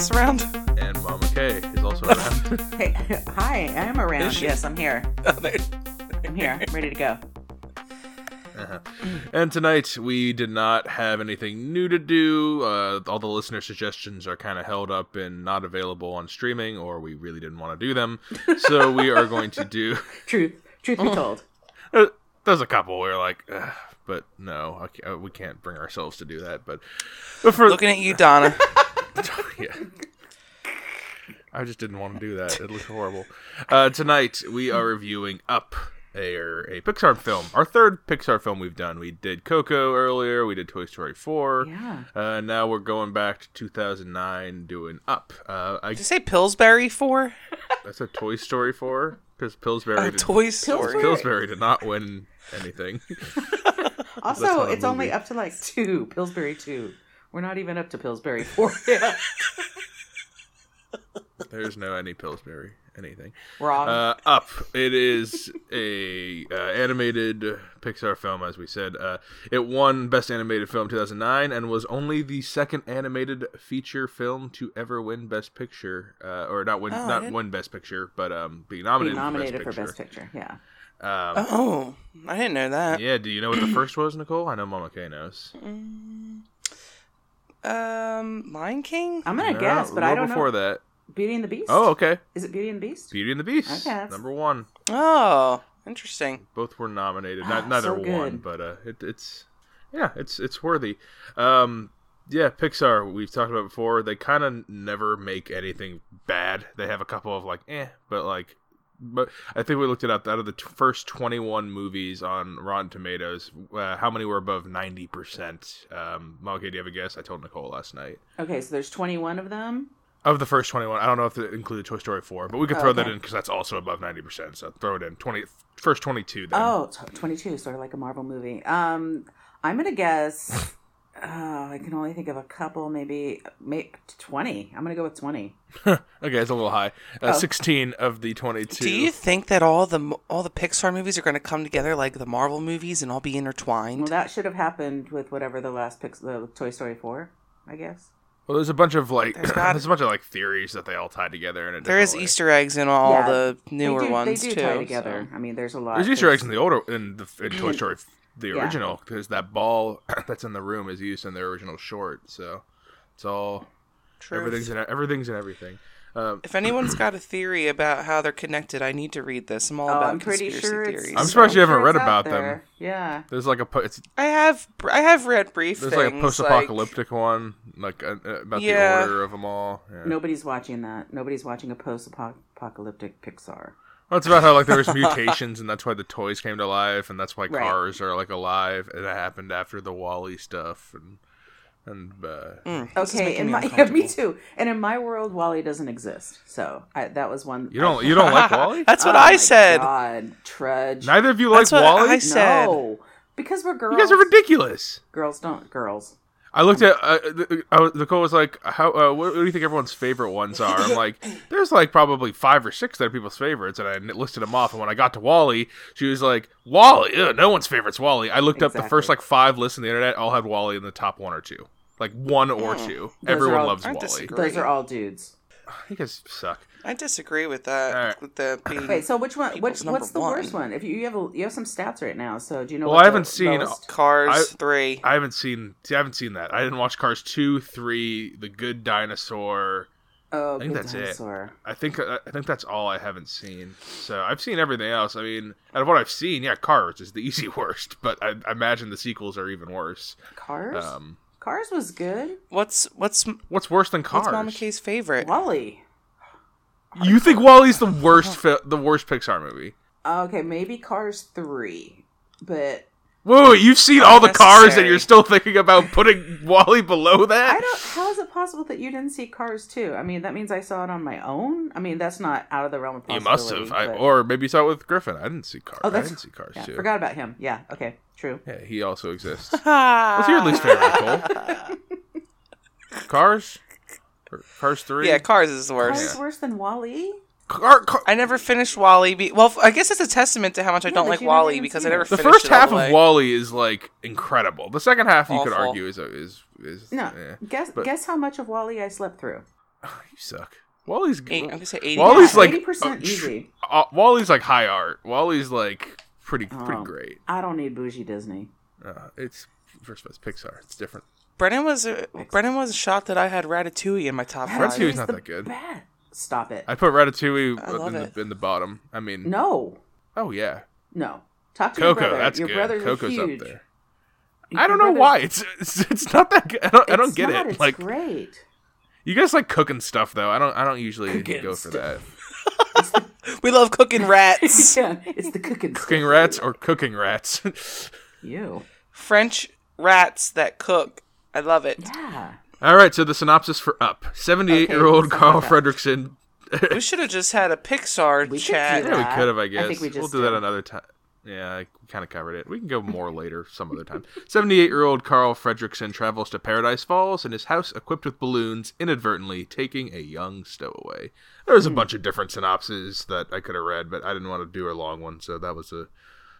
anybody else around? And Mama K is also around. Hey, hi, I am around. Is she? Yes, I'm here. Oh, there- I'm here. I'm ready to go. Uh-huh. And tonight we did not have anything new to do. Uh, all the listener suggestions are kind of held up and not available on streaming, or we really didn't want to do them. So we are going to do. Truth, truth be told. Uh, There's a couple where like, Ugh, but no, I uh, we can't bring ourselves to do that. But, but for Looking at you, Donna. Yeah. I just didn't want to do that. It looks horrible. Uh, tonight we are reviewing Up, a, a Pixar film. Our third Pixar film we've done. We did Coco earlier. We did Toy Story 4. Yeah. Uh, now we're going back to 2009 doing Up. Uh, I Did you say Pillsbury four? that's a Toy Story 4 because Pillsbury, Oh, did, Toy Story. Pillsbury? Pillsbury did not win anything. Also, not a it's only up to like two. Pillsbury two. We're not even up to Pillsbury four yet. There's no any Pillsbury anything. Wrong. Uh, Up. It is a uh, animated Pixar film, as we said. Uh, it won Best Animated Film 2009 and was only the second animated feature film to ever win Best Picture, uh, or not win, Oh, not win Best Picture, but um, be Be nominated, nominated for for Best Best Picture. Picture. Yeah. Um, Oh, I didn't know that. yeah. Do you know what the first was, Nicole? I know Mama K knows. Um, Lion King. I'm gonna No, guess, but I don't know before know. that. Beauty and the Beast. Oh, okay. Is it Beauty and the Beast? Beauty and the Beast, Okay, that's- number one. Oh, interesting. both were nominated. Ah, Not neither so won, but uh, it, it's yeah, it's it's worthy. Um, yeah, Pixar we've talked about before. They kind of never make anything bad. They have a couple of like eh, but like. But I think we looked it up. Out of the t- first 21 movies on Rotten Tomatoes, uh, how many were above 90%? Um, okay, do you have a guess? I told Nicole last night. Okay, so there's 21 of them. Of the first 21, I don't know if it included Toy Story 4, but we could Oh, throw that in because that's also above 90%. So throw it in. 20, first 22 then. Oh, t- 22, sort of like a Marvel movie. Um, I'm gonna guess. Oh, I can only think of a couple, maybe, maybe 20. I'm gonna go with 20. Okay, it's a little high. Uh, Oh. 16 of the 22. Do you think that all the all the Pixar movies are going to come together like the Marvel movies and all be intertwined? Well, that should have happened with whatever the last Pix- the Toy Story 4, I guess. Well, there's a bunch of like There's there's, a bunch of like theories that they all tie together in a there is way. Easter eggs in all Yeah, the newer they do, ones they do too. tie together. so- I mean, there's a lot. There's Easter There's- eggs in the older in the in Toy Yeah. Story the Yeah. original because that ball that's in the room is used in the original short. So it's all Truth. everything's in everything's in everything. Um, If anyone's got a theory about how they're connected, I need to read this. I'm all Oh, about I'm pretty conspiracy sure theories. I'm surprised you haven't sure read it's out about them. Yeah. there's like a po- it's I have I have read brief there's things. like a post-apocalyptic one like uh, uh, about Yeah. the order of them all. Yeah. Nobody's watching that. Nobody's watching a post-apocalyptic Pixar. Well, it's about how like there was mutations, and that's why the toys came to life, and that's why Right. cars are like alive, and that happened after the WALL-E stuff, and and uh, Mm, Okay, in me my yeah, me too. And in my world, WALL-E doesn't exist. So I, that was one. you don't you don't like WALL-E? That's what Oh I my said. God, trudge. Neither of you like That's what WALL-E. I said. No, because we're girls. you guys are ridiculous. Girls don't. Girls. I looked at uh, the- I Nicole was like, "How? Uh, what, what do you think everyone's favorite ones are?" I'm like, "There's like probably five or six that are people's favorites," and I listed them off. And when I got to WALL-E, she was like, "WALL-E, no one's favorite's WALL-E." I looked up the first like five lists on the internet, all had WALL-E in the top one or two, like one or two. Those Everyone all- loves WALL-E. Those are all dudes. You guys suck. I disagree with that. Alright. With the being Wait, so which one? People's Which number what's the one. worst one? If you, you have a, you have some stats right now, so do you know? Well, what I haven't seen- lowest- Cars I- three. I haven't seen. See, I haven't seen that. I didn't watch Cars two, three, The Good Dinosaur. Oh, think good that's it. dinosaur. I think I think that's all I haven't seen. So I've seen everything else. I mean, out of what I've seen, yeah, Cars is the easy worst, but I, I imagine the sequels are even worse. Cars. Um, Cars was good. What's what's what's worse than Cars? what's Mama K's favorite? WALL-E. You think WALL-E's the worst fi- the worst Pixar movie? Okay, maybe Cars three, but Whoa, you've seen all the Cars and you're still thinking about putting WALL-E below that? I don't. How is it possible that you didn't see Cars two? I mean, that means I saw it on my own. I mean, that's not out of the realm of possibility. you possibility. must have, I, but- or maybe you saw it with Griffin. I didn't see Cars. Oh, I that's- didn't see Cars yeah, too. forgot about him. Yeah. Okay. True. Yeah, he also exists. What's your least favorite? Cars? Or Cars three? Yeah, Cars is the worst. Cars worse than WALL-E. Car, car, I never finished WALL-E. Be- well, I guess it's a testament to how much I Yeah, don't like WALL-E because seen I never it. the finished first it half of. WALL-E is like incredible. The second half you could argue is is is No. eh. Guess But- guess how much of WALL-E I slept through. you suck. WALL-E's Eight, I'm gonna say eighty. WALL-E's like eighty percent uh, easy. uh, WALL-E's like high art. WALL-E's like pretty pretty Oh. great. I don't need bougie Disney. Uh, it's first of all, it's Pixar. It's different. Brennan was uh, Brennan was shocked that I had Ratatouille in my top five. Ratatouille's not that good. best. Stop it. I put Ratatouille I love in it. the, in the bottom. I mean, no, oh yeah, no. Talk to your brother. That's your good. brother's Coco's huge. up there. Your I don't know why. It's, it's it's not that good. I don't I don't get not, it. It's like great. you guys like cooking stuff though. I don't I don't usually Cooking go for stuff. that. We love cooking rats. yeah, it's the cooking. Cooking stuff. rats or cooking rats. You. French rats that cook. I love it. Yeah. All right, so the synopsis for Up. 78-year-old Okay, Carl something Fredricksen. We should have just had a Pixar We chat. Yeah, we could have, I I guess. think we we'll just do that another time. Yeah, I kind of covered it. We can go more later, some other time. 78-year-old Carl Fredricksen travels to Paradise Falls in his house equipped with balloons, inadvertently taking a young stowaway. There was a hmm. bunch of different synopses that I could have read, but I didn't want to do a long one, so that was a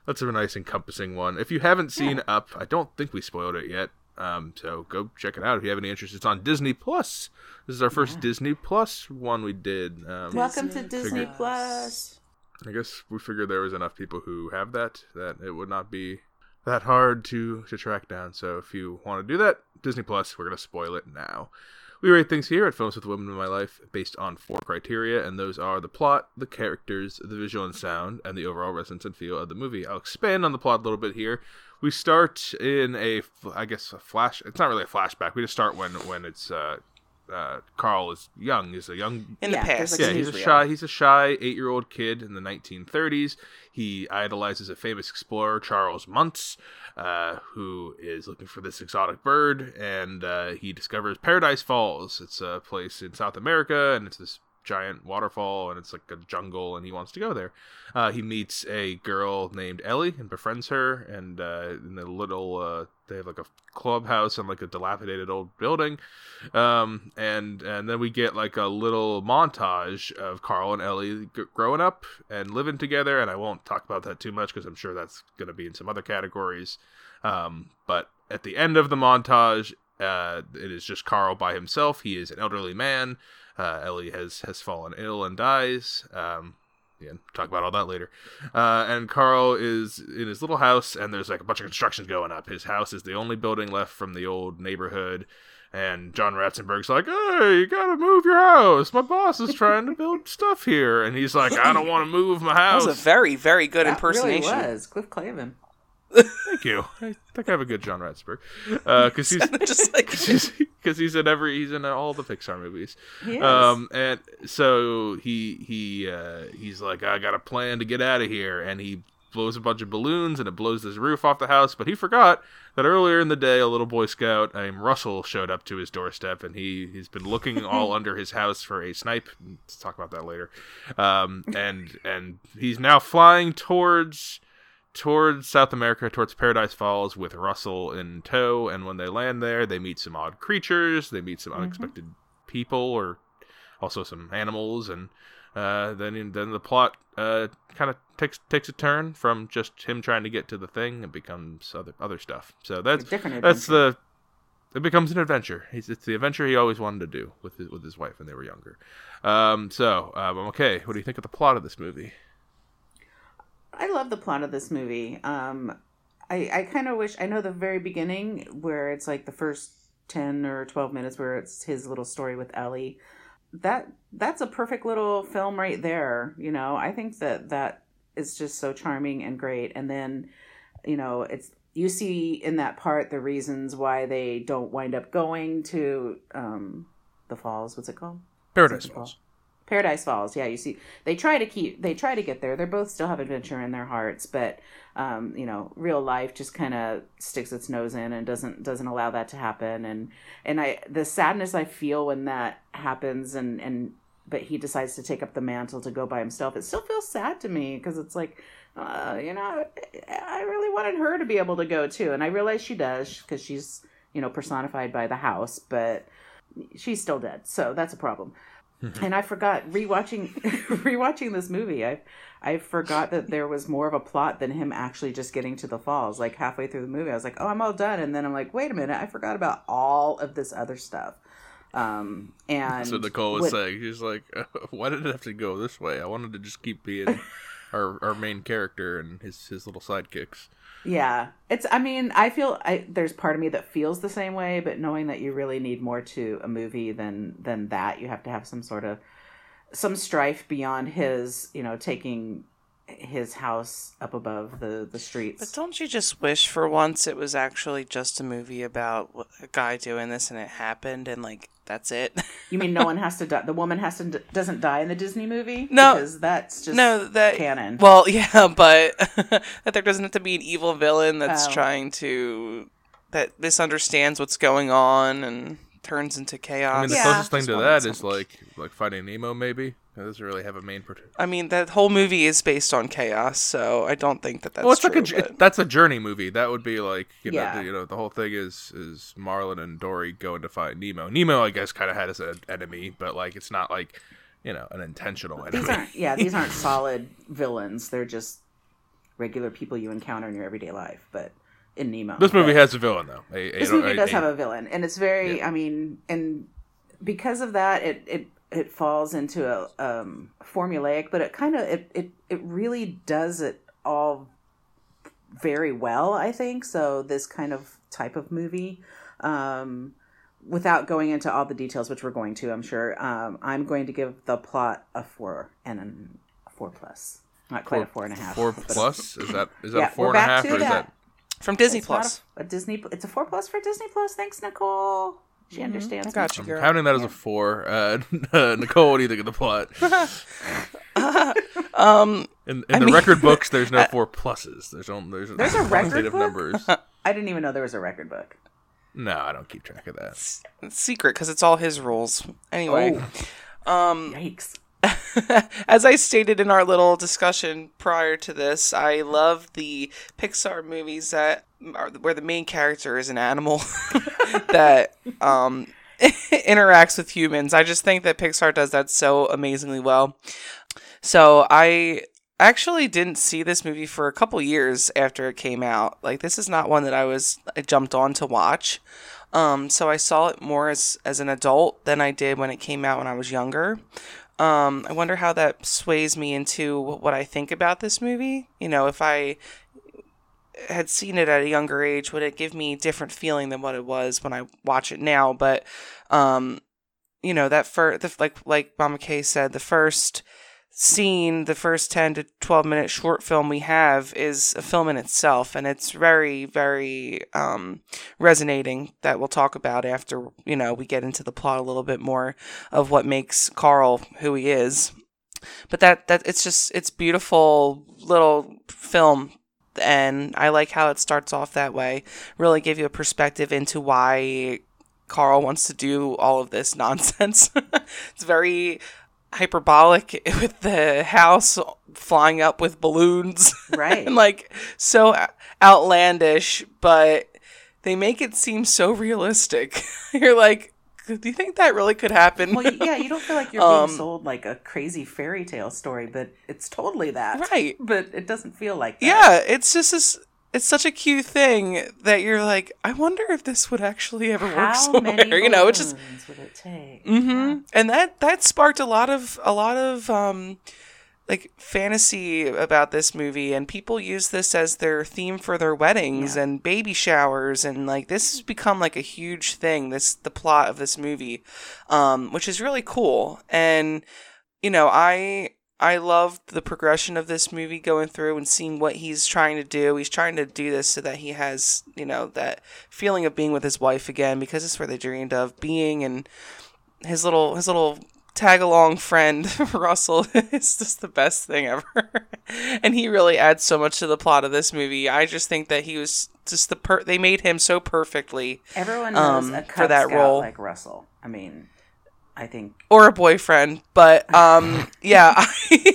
that's a nice encompassing one. If you haven't seen Up, I don't think we spoiled it yet. Um, so go check it out if you have any interest. It's on Disney Plus. This is our first Disney Plus one we did. Um, Welcome to Disney Disney Plus. Plus. I guess we figured there was enough people who have that that it would not be that hard to to track down. So if you want to do that, Disney Plus, we're gonna spoil it now. We rate things here at Films with Women in My Life based on four criteria, and those are the plot, the characters, the visual and sound, and the overall resonance and feel of the movie. I'll expand on the plot a little bit here. We start in a, I guess, a flash. It's not really a flashback. We just start when when it's uh, uh, Carl is young. He's a young In Yeah, the there's past. like yeah, he's a shy he's a shy eight year old kid in the 1930s. He idolizes a famous explorer, Charles Muntz, uh, who is looking for this exotic bird, and uh, he discovers Paradise Falls. It's a place in South America, and it's this giant waterfall, and it's like a jungle, and he wants to go there. Uh, he meets a girl named Ellie and befriends her, and uh, in the little uh, they have like a clubhouse and like a dilapidated old building um, and and then we get like a little montage of Carl and Ellie g- growing up and living together. And I won't talk about that too much because I'm sure that's going to be in some other categories. Um, but at the end of the montage, uh, it is just Carl by himself. He is an elderly man. Uh, Ellie has has fallen ill and dies. Um, yeah, talk about all that later. Uh, and Carl is in his little house, and there's like a bunch of constructions going up. His house is the only building left from the old neighborhood. And John Ratzenberger's like, "Hey, you gotta move your house. My boss is trying to build stuff here." And he's like, "I don't want to move my That house." was a very, very good That impersonation. really was Cliff Clavin. Thank you. I think I have a good John Ratzenberger because he's Just like because he's in every he's in all the Pixar movies. Um, and so he he uh, he's like, I got a plan to get out of here, and he blows a bunch of balloons, and it blows this roof off the house. But he forgot that earlier in the day, a little Boy Scout named Russell showed up to his doorstep, and he he's been looking all under his house for a snipe. Let's talk about that later. Um, and and he's now flying towards towards South America, towards Paradise Falls, with Russell in tow. And when they land there, they meet some odd creatures. They meet some unexpected people, or also some animals, and uh, then then the plot uh, kind of takes takes a turn from just him trying to get to the thing and becomes other other stuff. So that's different that's the it becomes an adventure. It's, it's the adventure he always wanted to do with his, with his wife when they were younger. Um, so um, okay, what do you think of the plot of this movie? I love the plot of this movie. Um, I I kind of wish I know the very beginning where it's like the first ten or twelve minutes where it's his little story with Ellie. That that's a perfect little film right there. You know, I think that that is just so charming and great. And then, you know, it's you see in that part the reasons why they don't wind up going to um, the falls. What's it called? Paradise Falls. Paradise Falls. Yeah, you see, they try to keep, they try to get there. They both still have adventure in their hearts, but um, you know, real life just kind of sticks its nose in and doesn't doesn't allow that to happen. And and I, the sadness I feel when that happens, and and but he decides to take up the mantle to go by himself. It still feels sad to me because it's like, uh, you know, I really wanted her to be able to go too, and I realize she does because she's you know personified by the house, but she's still dead, so that's a problem. and I forgot rewatching rewatching this movie. I I forgot that there was more of a plot than him actually just getting to the falls. Like halfway through the movie, I was like, "Oh, I'm all done," and then I'm like, "Wait a minute, I forgot about all of this other stuff." Um, and so Nicole was what- saying. She's like, "Why did it have to go this way? I wanted to just keep being our our main character and his his little sidekicks." Yeah, it's. I mean, I feel I there's part of me that feels the same way, but knowing that you really need more to a movie than than that, you have to have some sort of some strife beyond his, you know, taking his house up above the the streets. But don't you just wish for once it was actually just a movie about a guy doing this and it happened and like that's it? You mean no one has to die? The woman has to doesn't die in the Disney movie? No. because that's just no, that canon. Well, yeah, but that there doesn't have to be an evil villain that's Oh. trying to that misunderstands what's going on and turns into chaos. I mean, the Yeah, closest thing to wanted that some- is like like Finding Nemo. Maybe that doesn't really have a main. Pro- I mean, that whole movie is based on chaos, so I don't think that that's well, it's true. like a j- but- that's a journey movie. That would be like you know the, you know the whole thing is is Marlin and Dory going to find Nemo. Nemo, I guess, kind of had as an enemy, but like it's not like you know an intentional enemy. these aren't. Yeah, these aren't solid villains. They're just regular people you encounter in your everyday life. But in Nemo, This movie But- has a villain though. A, this a- movie a- does a- have a villain and it's very i mean and because of that it it it falls into a um formulaic but it kind of it, it it really does it all very well i think. So this kind of type of movie um without going into all the details which we're going to i'm sure um i'm going to give the plot a four and a four plus. Not quite a four and a half Four but a- plus? Is that is that Yeah, a four we're and a back half or is that. that from Disney it's Plus. a, a disney it's a four plus for disney plus. Thanks nicole she understands I got me. you, girl. counting that as a four? Uh, Nicole, what do you think of the plot? Um, In, in the mean- record books, there's no four pluses. There's only there's, There's a record quantitative book? numbers. I didn't even know there was a record book. No, I don't keep track of that. it's secret because it's all his rules. Anyway, Oh, um, yikes. as I stated in our little discussion prior to this, I love the Pixar movies that are where the main character is an animal that um, interacts with humans. I just think that Pixar does that so amazingly well. So I actually didn't see this movie for a couple years after it came out. Like this is not one that I was I jumped on to watch. Um, so I saw it more as as an adult than I did when it came out when I was younger. Um, I wonder how that sways me into what I think about this movie. You know, if I had seen it at a younger age, would it give me different feeling than what it was when I watch it now? But, um, you know, that first, like like Mama Kay said, the first scene, the first ten to twelve minute short film we have is a film in itself, and it's very very um, resonating. That we'll talk about after you know we get into the plot a little bit more of what makes Carl who he is. But that that it's just it's beautiful little film and I like how it starts off that way. Really give you a perspective into why Carl wants to do all of this nonsense. it's very hyperbolic with the house flying up with balloons Right. and like so outlandish, but they make it seem so realistic. You're like, do you think that really could happen? well, yeah, you don't feel like you're Um, being sold like a crazy fairy tale story, but it's totally that. Right. But it doesn't feel like that. Yeah, it's just this. It's such a cute thing that you're like, I wonder if this would actually ever work somewhere. You know, it's just would it take? Mm-hmm. and that that sparked a lot of a lot of um like fantasy about this movie and people use this as their theme for their weddings Yeah. and baby showers and like this has become like a huge thing this the plot of this movie um which is really cool and you know i i loved the progression of this movie going through and seeing what he's trying to do he's trying to do this so that he has you know that feeling of being with his wife again because it's where they dreamed of being and his little his little tag along friend Russell is just the best thing ever. and he really adds so much to the plot of this movie. I just think that he was just the per they made him so perfectly Everyone knows Um, a for that Scout role. like Russell. I mean, I think or a boyfriend, but um yeah, I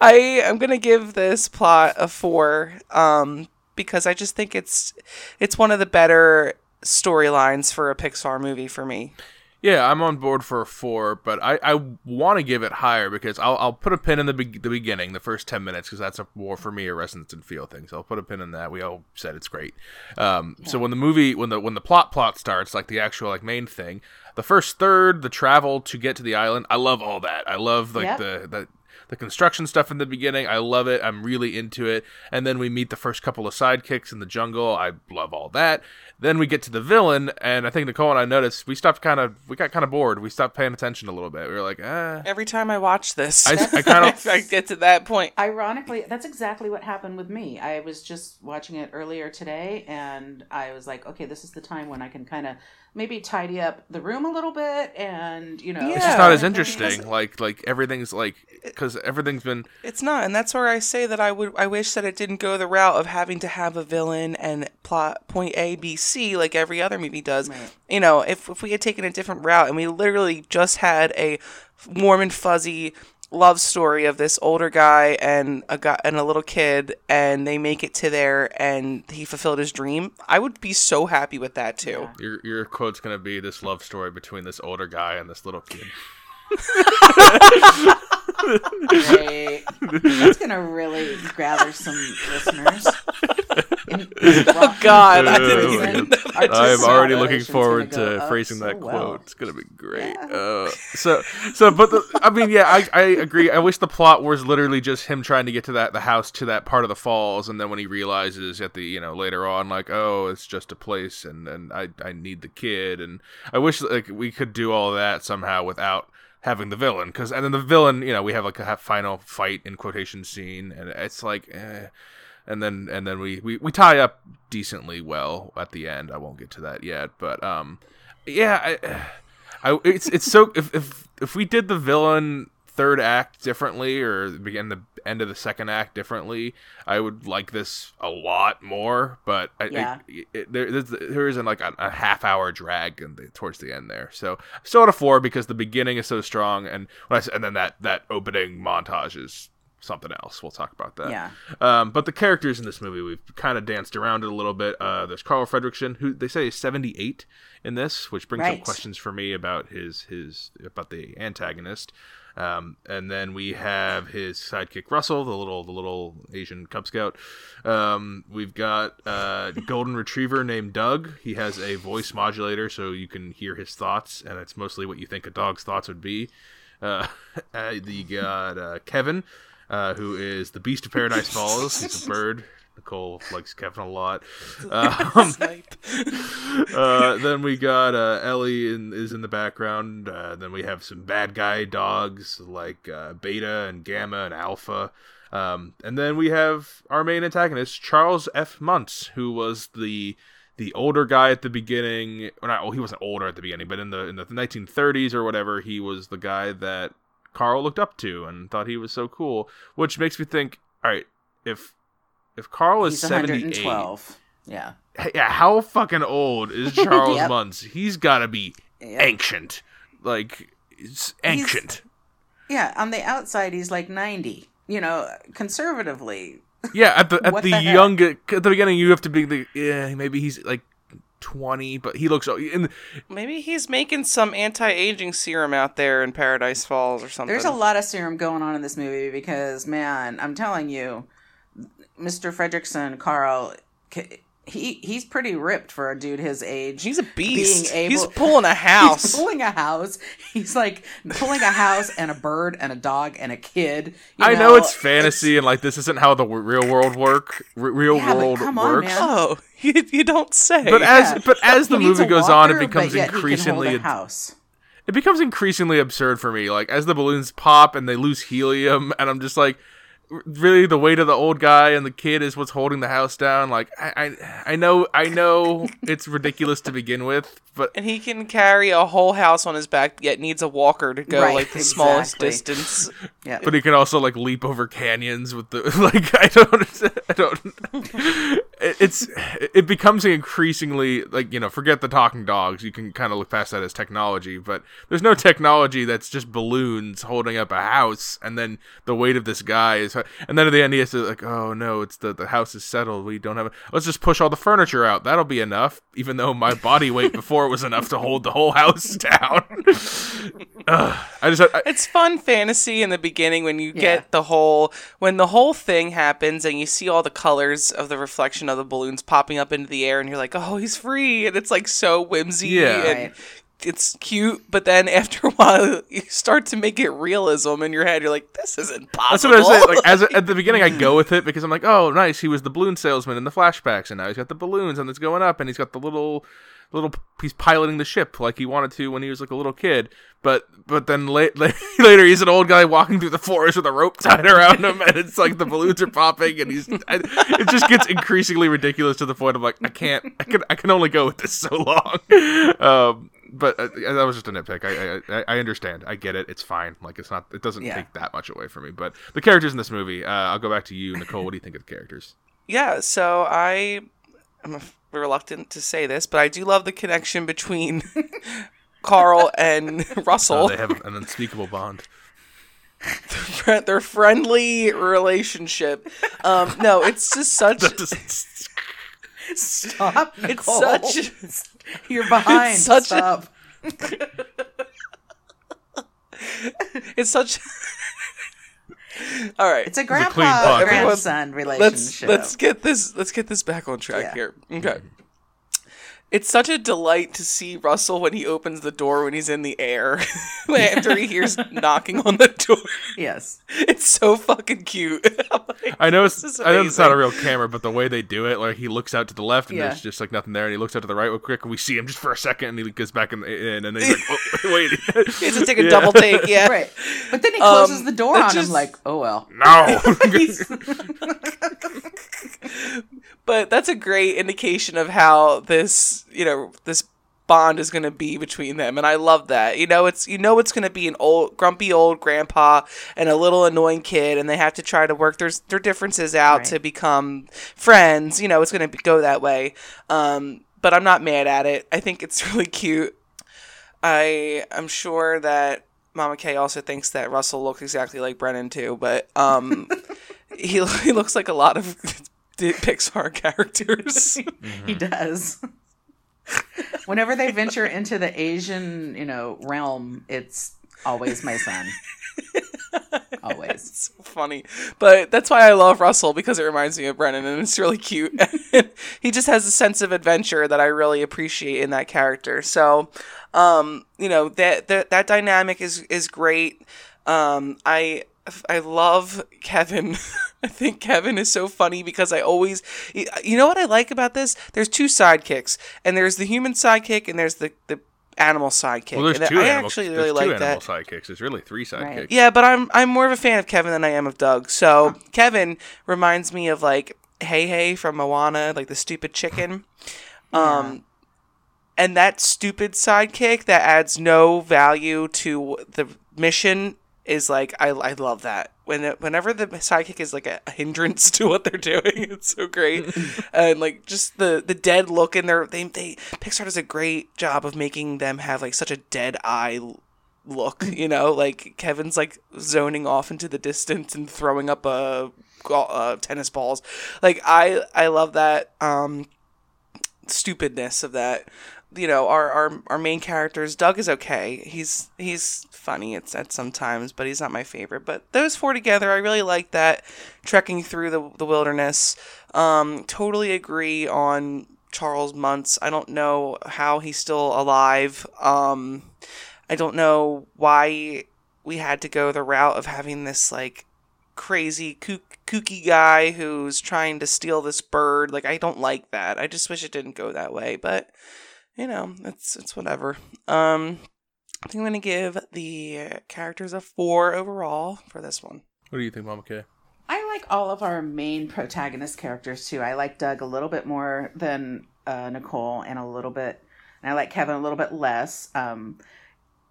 I am going to give this plot a 4 um because I just think it's it's one of the better storylines for a Pixar movie for me. Yeah, I'm on board for a four, but I, I want to give it higher because I'll, I'll put a pin in the, be- the beginning, the first 10 minutes, because that's a more for me a resonance and feel thing. So I'll put a pin in that. We all said it's great. Um, So when the movie, when the when the plot plot starts, like the actual like main thing, the first third, the travel to get to the island, I love all that. I love like Yep. the, the the construction stuff in the beginning. I love it. I'm really into it. And then we meet the first couple of sidekicks in the jungle. I love all that. Then we get to the villain, and I think Nicole and I noticed we stopped kind of we got kind of bored. We stopped paying attention a little bit. We were like, ah. Every time I watch this, I, I kind of I get to that point. Ironically, that's exactly what happened with me. I was just watching it earlier today, and I was like, okay, this is the time when I can kind of maybe tidy up the room a little bit, and you know, Yeah. it's just not as Yeah. interesting. Like like everything's like because everything's been It's not, and that's where I say that I would. I wish that it didn't go the route of having to have a villain and plot point A, B, C like every other movie does. Right. You know, if if we had taken a different route and we literally just had a warm and fuzzy love story of this older guy and a guy and a little kid, and they make it to there, and he fulfilled his dream, I would be so happy with that too. your your quote's gonna be this love story between this older guy and this little kid. Great. That's gonna really gather some listeners. In- Oh God, I didn't Reason, even. our I am already population's looking forward gonna go to phrasing so that well. quote. It's gonna be great. Yeah. Uh, so, so, but the, I mean, yeah, I, I agree. I wish the plot was literally just him trying to get to that the house to that part of the falls, and then when he realizes at the you know later on, like, oh, it's just a place, and and I I need the kid, and I wish like we could do all that somehow without having the villain, because and then the villain, you know, we have like a final fight in quotation scene, and it's like. Eh, and then and then we, we we tie up decently well at the end. I won't get to that yet, but um, yeah, I, I it's it's so if if if we did the villain third act differently or begin the end of the second act differently, I would like this a lot more. But I, Yeah. it, it, there there isn't like a, a half hour drag in the, towards the end there. So still at a four because the beginning is so strong, and when I and then that that opening montage is something else. We'll talk about that. Yeah. Um, but the characters in this movie, we've kind of danced around it a little bit. Uh, there's Carl Fredricksen, who they say is 78 in this, which brings up questions for me about his his about the antagonist. Um, and then we have his sidekick Russell, the little the little Asian Cub Scout. Um, we've got a golden retriever named Doug. He has a voice modulator, so you can hear his thoughts, and it's mostly what you think a dog's thoughts would be. Uh, uh, you got uh, Kevin, uh, who is the Beast of Paradise Falls. He's a bird. Nicole likes Kevin a lot. Um, uh, then we got uh, Ellie in, is in the background. Uh, then we have some bad guy dogs like uh, Beta and Gamma and Alpha. Um, and then we have our main antagonist, Charles F. Muntz, who was the the older guy at the beginning. Or not, well, he wasn't older at the beginning, but in the in the 1930s or whatever, he was the guy that Carl looked up to and thought he was so cool. Which makes me think, all right, if if Carl is He's 78, Yeah. Yeah, how fucking old is Charles Yep. Muntz? He's got to be Yep. ancient. Like, it's ancient. Yeah, on the outside he's like 90. You know, conservatively. yeah, at the at the, the young at the beginning, you have to be the yeah. Maybe he's like twenty, but he looks. In, Maybe he's making some anti-aging serum out there in Paradise Falls or something. There's a lot of serum going on in this movie because, man, I'm telling you, Mr. Fredricksen, Carl, c- he he's pretty ripped for a dude his age. He's a beast. Being He's pulling a He's house. pulling a house. He's like pulling a house and a bird and a dog and a kid. you I know it's fantasy and like this isn't how the w- real world work. R- real Yeah, world come on, works. man. oh, you, you don't say. But as but as the He needs movie a goes on, it becomes but yet he can hold increasingly a house. it becomes increasingly absurd for me. Like as the balloons pop and they lose helium, and I'm just like, r- really, the weight of the old guy and the kid is what's holding the house down. Like I, I, I know, I know, it's ridiculous to begin with, but and he can carry a whole house on his back, yet needs a walker to go Right, like the smallest distance. Yeah. but he can also like leap over canyons with the like. I don't, I don't. it's it becomes increasingly like you know forget the talking dogs you can kind of look past that as technology but there's no technology that's just balloons holding up a house and then the weight of this guy is and then at the end he has to like oh no it's the the house is settled we don't have a, let's just push all the furniture out that'll be enough even though my body weight before was enough to hold the whole house down Ugh, I just I, it's fun fantasy in the beginning when you Yeah. get the whole when the whole thing happens and you see all the colors of the reflection of the balloons popping up into the air and you're like oh he's free and it's like so whimsy Yeah. and Right. It's cute but then after a while you start to make it realism in your head you're like this isn't That's possible what I said. Like as at the beginning, I go with it because I'm like, oh, nice. He was the balloon salesman in the flashbacks, and now he's got the balloons, and it's going up, and he's got the little, little. He's piloting the ship like he wanted to when he was like a little kid. But but then late, later, he's an old guy walking through the forest with a rope tied around him, and it's like the balloons are popping, and he's. I, it just gets increasingly ridiculous to the point of like, I can't. I can. I can only go with this so long. Um, but uh, that was just a nitpick. I, I I understand. I get it. It's fine. Like it's not. It doesn't Yeah. take that much away from me. But the characters in this movie. Uh, I'll go back to you, Nicole. What do you think of the characters? yeah so i i'm reluctant to say this but i do love the connection between carl and russell Oh, they have an unspeakable bond. Their friendly relationship. Um, no, it's just such. Stop. It's Nicole. such. You're behind. It's such a- Stop. It's such. All right, It's a clean grandpa podcast. grandson let's let's get this let's get this back on track Yeah. here. Okay. It's such a delight to see Russell when he opens the door when he's in the air after he hears knocking on the door. yes. It's so fucking cute. I'm like, I know it's. This is I know it's not a real camera, but the way they do it, like he looks out to the left and Yeah. there's just like nothing there, and he looks out to the right real quick, and we see him just for a second, and he goes back in, in and then he's like, oh, wait, he has to take a Yeah. double take. Yeah. Right. But then he closes Um, the door on just- him like, oh well. No. but that's a great indication of how this you know this bond is going to be between them and i love that you know it's you know it's going to be an old grumpy old grandpa and a little annoying kid and they have to try to work their, their differences out Right. to become friends you know it's going to go that way um, but i'm not mad at it i think it's really cute i i'm sure that mama kay also thinks that russell looks exactly like brennan too but um he, he looks like a lot of Pixar characters. He does. Whenever they venture into the Asian, you know, realm, it's always my son. always. it's so funny. But that's why I love Russell because it reminds me of Brennan and it's really cute. he just has a sense of adventure that I really appreciate in that character. So, um, you know, that that, that dynamic is is great. Um, I I love Kevin. I think Kevin is so funny because I always, you know what I like about this? There's two sidekicks, and there's the human sidekick, and there's the the animal sidekick. well, there's and two I animal. actually there's really two like animal that. sidekicks. There's really three sidekicks. Right. Yeah, but I'm I'm more of a fan of Kevin than I am of Doug. So Kevin reminds me of like Heihei from Moana, like the stupid chicken. Um and that stupid sidekick that adds no value to the mission is like I, I love that. When whenever the sidekick is like a, a hindrance to what they're doing, it's so great. and like just the the dead look in their they they Pixar does a great job of making them have like such a dead eye look, you know, like Kevin's like zoning off into the distance and throwing up a uh, tennis balls. Like I I love that um stupidness of that. You know, our, our our main characters, Doug is okay. He's he's funny at, at sometimes, but he's not my favorite. But those four together, I really like that trekking through the the wilderness. Um, totally agree on Charles Muntz. I don't know how he's still alive. Um, I don't know why we had to go the route of having this like crazy kook- kooky guy who's trying to steal this bird. Like I don't like that. I just wish it didn't go that way, but you know, it's it's whatever. Um I think I'm going to give the characters a 4 overall for this one. What do you think, Mama K? I like all of our main protagonist characters too. I like Doug a little bit more than uh, Nicole, and a little bit, and I like Kevin a little bit less. Um,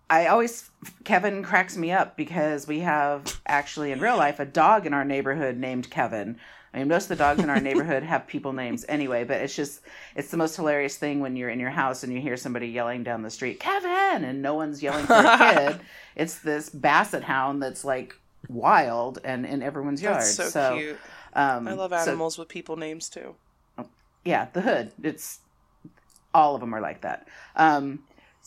I always Kevin cracks me up because we have actually in real life a dog in our neighborhood named Kevin. I mean, most of the dogs in our neighborhood have people names anyway, but it's just it's the most hilarious thing when you're in your house and you hear somebody yelling down the street, "Kevin!" and no one's yelling for a kid. it's this basset hound that's like wild and in everyone's yard. That's so, so cute. um, I love so- animals with people names too. yeah, the hood. It's all of them are like that. Um,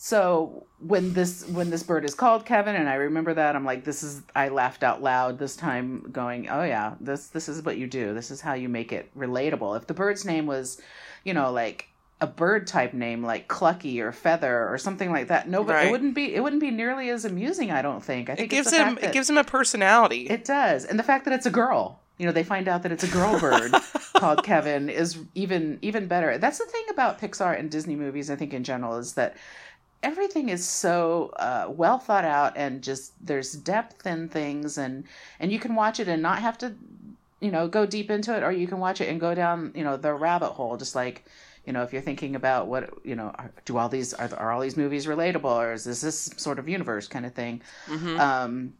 so when this when this bird is called Kevin, and I remember that, I'm like, this is. I laughed out loud this time, going, oh yeah, this this is what you do. This is how you make it relatable. If the bird's name was, you know, like a bird type name like Clucky or Feather or something like that, no, but Right. it wouldn't be it wouldn't be nearly as amusing. I don't think. I It gives him it gives him a personality. it does. And the fact that it's a girl, you know, they find out that it's a girl bird called Kevin is even even better. That's the thing about Pixar and Disney movies, I think in general, is that everything is so uh, well thought out and just there's depth in things and and you can watch it and not have to you know go deep into it or you can watch it and go down you know the rabbit hole just like you know if you're thinking about what you know are, do all these are, are all these movies relatable or is this this sort of universe kind of thing Mhm. um,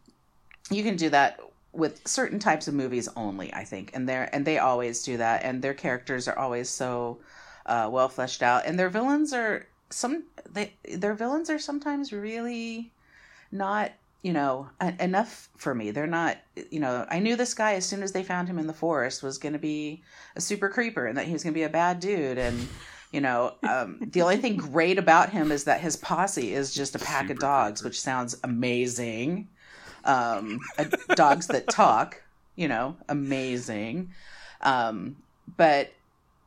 you can do that with certain types of movies only i think and they're and they always do that and their characters are always so uh, well fleshed out and their villains are some they their villains are sometimes really not you know enough for me. They're not you know i knew this guy as soon as they found him in the forest was going to be a super creeper and that he was going to be a bad dude and you know um, the only thing great about him is that his posse is just a pack Super of dogs creeper. which sounds amazing. Um, dogs that talk you know amazing. Um, but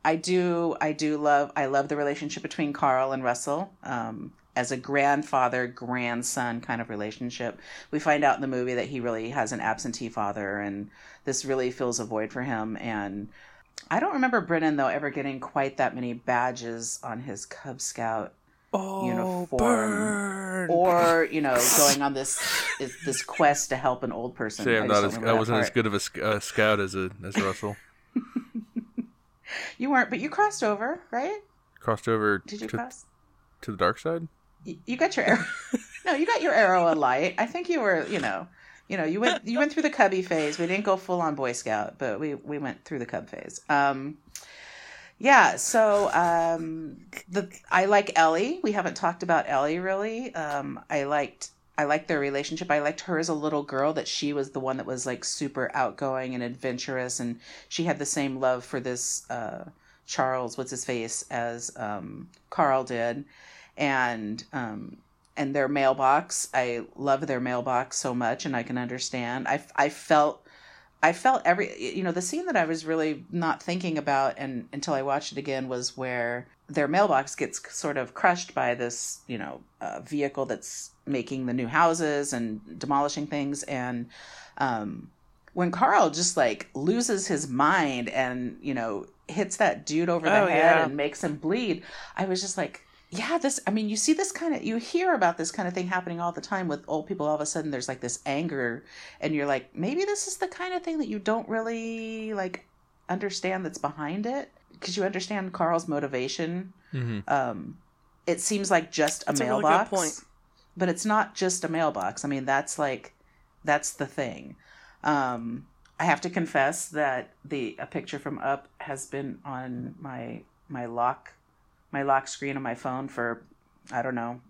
I do I do love I love the relationship between Carl and Russell um, as a grandfather grandson kind of relationship. We find out in the movie that he really has an absentee father, and this really fills a void for him. And I don't remember Brennan though ever getting quite that many badges on his Cub Scout oh, uniform. burn. or you know going on this this quest to help an old person. I I'm not as I wasn't as good of a uh, scout as a as Russell. You weren't, but you crossed over, right? Crossed over Did you to, cross? to the dark side. You got your arrow. no, you got your arrow of light. I think you were, you know, you know, you went you went through the cubby phase. We didn't go full on Boy Scout, but we we went through the cub phase. Um, yeah. So um, the I like Ellie. We haven't talked about Ellie really. Um, I liked. I liked their relationship. I liked her as a little girl that she was the one that was like super outgoing and adventurous, and she had the same love for this uh, Charles, what's his face, as um, Carl did, and um, and their mailbox. I love their mailbox so much, and I can understand. I I felt I felt every you know the scene that I was really not thinking about, and until I watched it again was where their mailbox gets sort of crushed by this you know uh, vehicle that's making the new houses and demolishing things, and um, when Carl just like loses his mind and you know hits that dude over the Oh, head yeah. and makes him bleed, I was just like, yeah, this. I mean, you see this kind of, you hear about this kind of thing happening all the time with old people. All of a sudden, there's like this anger, and you're like, maybe this is the kind of thing that you don't really like understand that's behind it because you understand Carl's motivation. Mm-hmm. Um, it seems like just a That's a really good mailbox, point. but it's not just a mailbox. I mean, that's like, that's the thing. Um, I have to confess that the a picture from Up has been on my my lock my lock screen on my phone for I don't know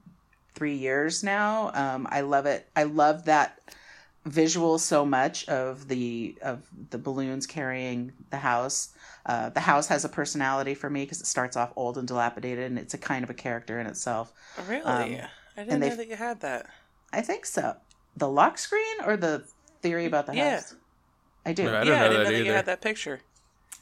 three years now. Um, I love it. I love that visual so much of the of the balloons carrying the house. Uh, the house has a personality for me because it starts off old and dilapidated, and it's a kind of a character in itself. Really? Um, I didn't and know they- that you had that. I think so. The lock screen or the theory about the Yeah. house? I do. Yeah, I yeah, didn't I know didn't that know that you had that picture.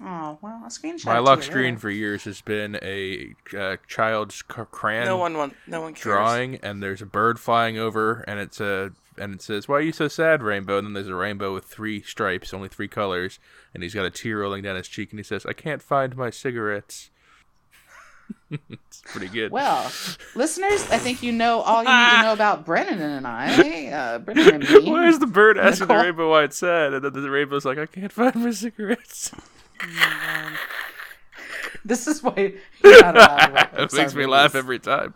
Oh well, a screenshot. My to lock screen later. for years has been a uh, child's c- crayon No one, want, no one cares. drawing, and there's a bird flying over, and it's a and it says, "Why are you so sad, Rainbow?" And then there's a rainbow with three stripes, only three colors, and he's got a tear rolling down his cheek, and he says, "I can't find my cigarettes." it's pretty good. Well, listeners, I think you know all you need to know about Brennan and I. Uh, Brennan and me. Why is the bird asking the rainbow why it's sad, and then the rainbow's like, "I can't find my cigarettes." This is why you're not allowed to it makes me laugh every time.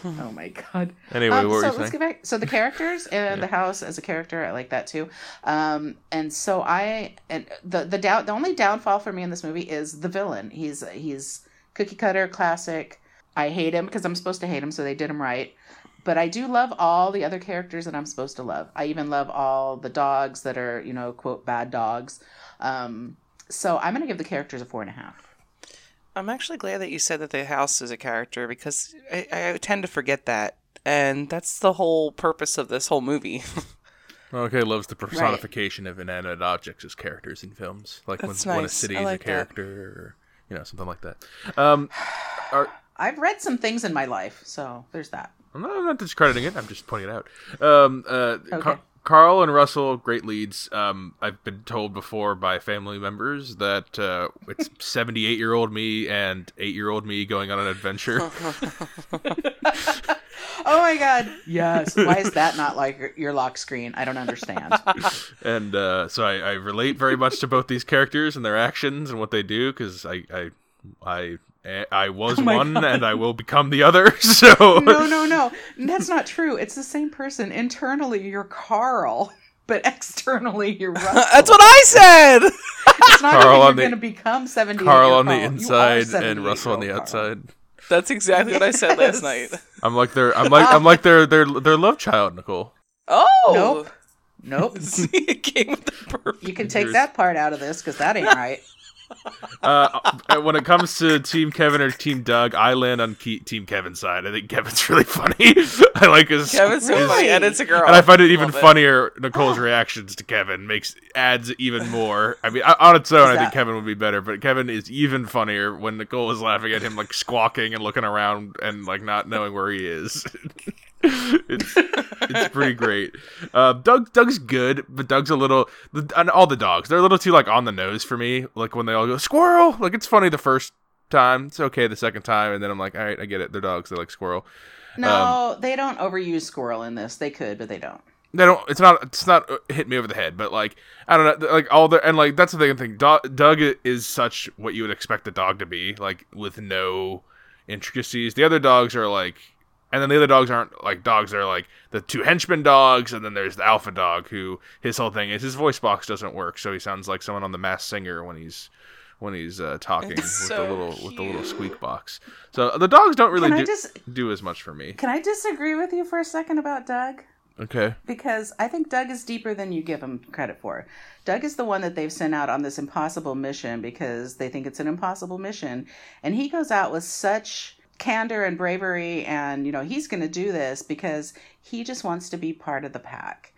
oh my god. Anyway, Um, so let's saying? get back. So the characters and the house as a character, I like that too. Um, and so I and the the doubt the only downfall for me in this movie is the villain. He's he's cookie cutter classic. I hate him because I'm supposed to hate him, so they did him right. But I do love all the other characters that I'm supposed to love. I even love all the dogs that are you know quote bad dogs. Um, so I'm gonna give the characters a four and a half. I'm actually glad that you said that the house is a character because I, I tend to forget that. And that's the whole purpose of this whole movie. Okay, loves the personification of inanimate objects as characters in films, like when, That's when a city I is like a that. character, or you know something like that. Um, are, I've read some things in my life, so there's that. I'm not, I'm not discrediting it. I'm just pointing it out. Um, uh, Okay. Car- Carl and Russell, great leads. Um, I've been told before by family members that uh, it's 78 year old me and 8 year old me going on an adventure. Oh my god. Yes. Why is that not like your- your lock screen? I don't understand. and uh, so I, I relate very much to both these characters and their actions and what they do because I, I, I, Eh, I was Oh my one God. and I will become the other. So no, no, no. That's not true. It's the same person. Internally, you're Carl, but externally, you're Russell. that's what I said! It's not Carl you're going to become 78. Carl you're on the You inside and Russell on the year Carl. outside. That's exactly what I said last night. I'm like their I'm like I'm like their their their love child, Nicole. Oh! Nope. Nope. See, it came with the perfect. You can take that part out of this because that ain't right. Uh, uh, when it comes to Team Kevin or Team Doug, I land on Ke- Team Kevin's side. I think Kevin's really funny. I like his Kevin's so his- funny, and it's a girl. and I find it even funnier. Nicole's reactions to Kevin makes adds even more. I mean, on its own, I think Kevin would be better, but Kevin is even funnier when Nicole is laughing at him, like squawking and looking around and like not knowing where he is. it's it's pretty great. Uh, Doug Doug's good, but Doug's a little the, and all the dogs they're a little too like on the nose for me. Like when they all go squirrel, like it's funny the first time, it's okay the second time, and then I'm like, all right, I get it. They're dogs. They like squirrel. No, they don't overuse squirrel in this. They could, but they don't. they don't it's not it's not uh, hit me over the head but like i don't know like all the and like that's the thing doug is such what you would expect a dog to be like with no intricacies the other dogs are like and then the other dogs aren't like dogs they're like the two henchmen dogs and then there's the alpha dog who his whole thing is his voice box doesn't work so he sounds like someone on the Masked Singer when he's when he's uh, talking with It's the so little with the little squeak box so the dogs don't really do, just do as much for me can I disagree with you for a second about Doug? okay because I think Doug is deeper than you give him credit for. Doug is the one that they've sent out on this impossible mission because they think it's an impossible mission. And he goes out with such candor and bravery and you know he's going to do this because he just wants to be part of the pack.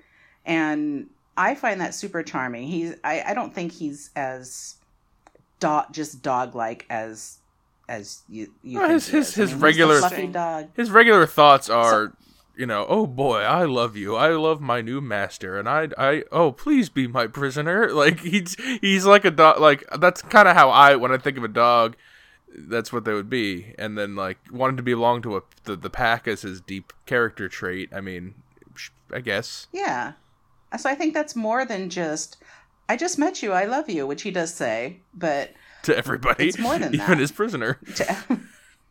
And I find that super charming. He's I, I don't think he's as dot just dog like as as you you Well, his- his- his he's the regular- fluffy dog. his regular thoughts are you know oh boy i love you i love my new master and i i oh please be my prisoner like he's he's like a dog like that's kind of how i when i think of a dog that's what they would be and then like wanting to belong to a the, the pack as his deep character trait i mean i guess Yeah. So I think that's more than just I just met you, I love you, which he does say, but to everybody It's more than even his prisoner to,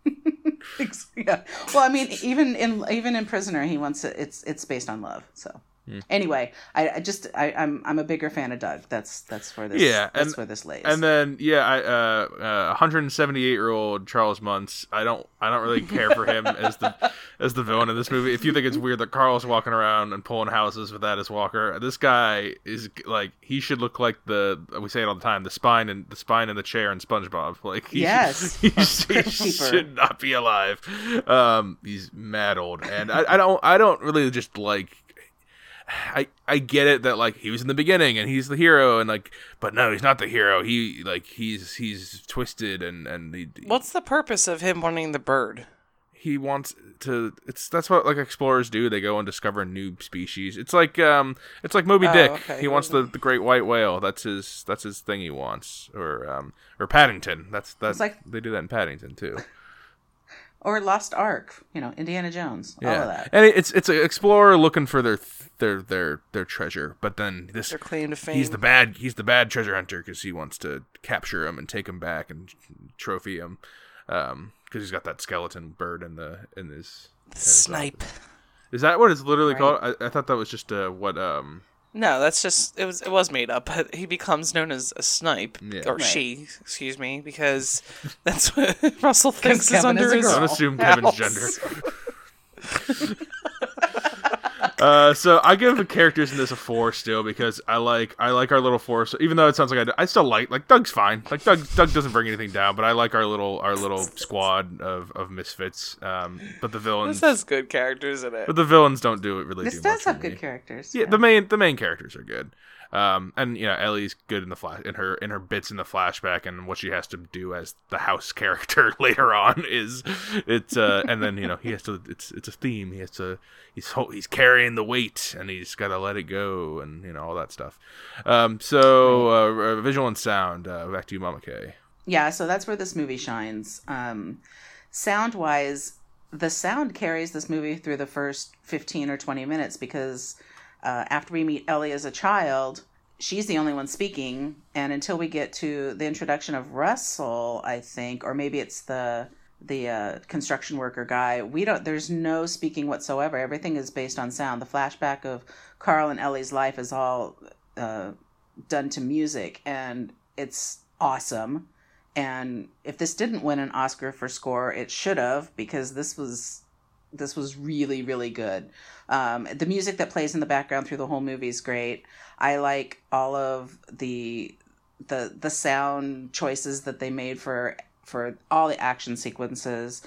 yeah. Well, I mean, even in even in Prisoner, he wants it. It's it's based on love. So Hmm. anyway, I, I just I, I'm I'm a bigger fan of Doug. That's that's where this Yeah, that's and- where this lays. And then yeah, I uh, uh 178 year old Charles Muntz. I don't I don't really care for him as the as the villain in this movie. If you think it's weird that Carl's walking around and pulling houses with that as Walker, this guy is like he should look like the we say it all the time the spine and the spine in the chair in SpongeBob. Like he Yes. should, he, should- he should not be alive. Um, he's mad old, and I, I don't I don't really just like I I get it that like he was in the beginning and he's the hero and like but no he's not the hero. He like he's he's twisted and and he What's the purpose of him wanting the bird? he wants to it's that's what like explorers do. They go and discover new species. It's like um it's like Moby Oh, Dick. okay. he wants the, the great white whale. That's his that's his thing he wants. Or um or Paddington. That's that's like- they do that in Paddington too or Lost Ark, you know, Indiana Jones, all of that. and it's it's an explorer looking for their their their their treasure but then this Their claim to fame. he's the bad he's the bad treasure hunter because he wants to capture him and take him back and trophy him Um, because he's got that skeleton bird in the in his Snipe. Is that what it's literally Right. called? I, I thought that was just uh, what um No, that's just it was it was made up, but he becomes known as a snipe Yeah. or Right. she, excuse me, because that's what Russell thinks is Kevin under is his. girl. don't assume Kevin's house. gender. uh, so I give the characters in this a four still because I like I like our little four. So even though it sounds like I, do- I still like like Doug's fine. Like Doug Doug doesn't bring anything down, but I like our little our little squad of of misfits. Um, but the villains This has good characters in it. but the villains don't do it really. This do does much for have good me. characters. Yeah, the main the main characters are good. Um, and you know Ellie's good in the flash in her in her bits in the flashback and what she has to do as the house character later on is it's uh and then you know he has to it's it's a theme he has to he's he's carrying the weight and he's got to let it go and you know all that stuff. Um, so uh, uh, visual and sound uh, back to you, Mama Kay. Yeah, so that's where this movie shines. Um, sound wise, the sound carries this movie through the first 15 or 20 minutes because uh, after we meet Ellie as a child, she's the only one speaking. And until we get to the introduction of Russell, I think, or maybe it's the the uh, construction worker guy we don't there's no speaking whatsoever. Everything is based on sound. The flashback of carl and ellie's life is all uh, done to music and it's awesome. And if this didn't win an Oscar for score, it should have because this was this was really really good. Um, the music that plays in the background through the whole movie is great. I like all of the the the sound choices that they made for for all the action sequences,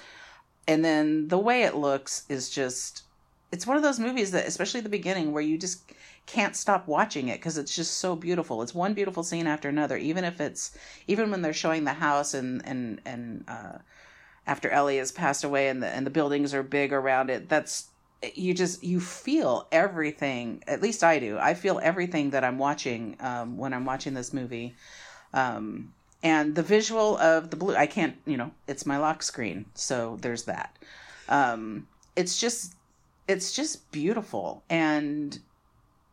and then the way it looks is just it's one of those movies that especially the beginning where you just can't stop watching it because it's just so beautiful. It's one beautiful scene after another, even if it's even when they're showing the house and and and uh, after Ellie has passed away and the and the buildings are big around it. That's you just you feel everything. At least I do. I feel everything that I'm watching um, when I'm watching this movie. Um, and the visual of the blue, I can't. You know, it's my lock screen, so there's that. Um, it's just it's just beautiful and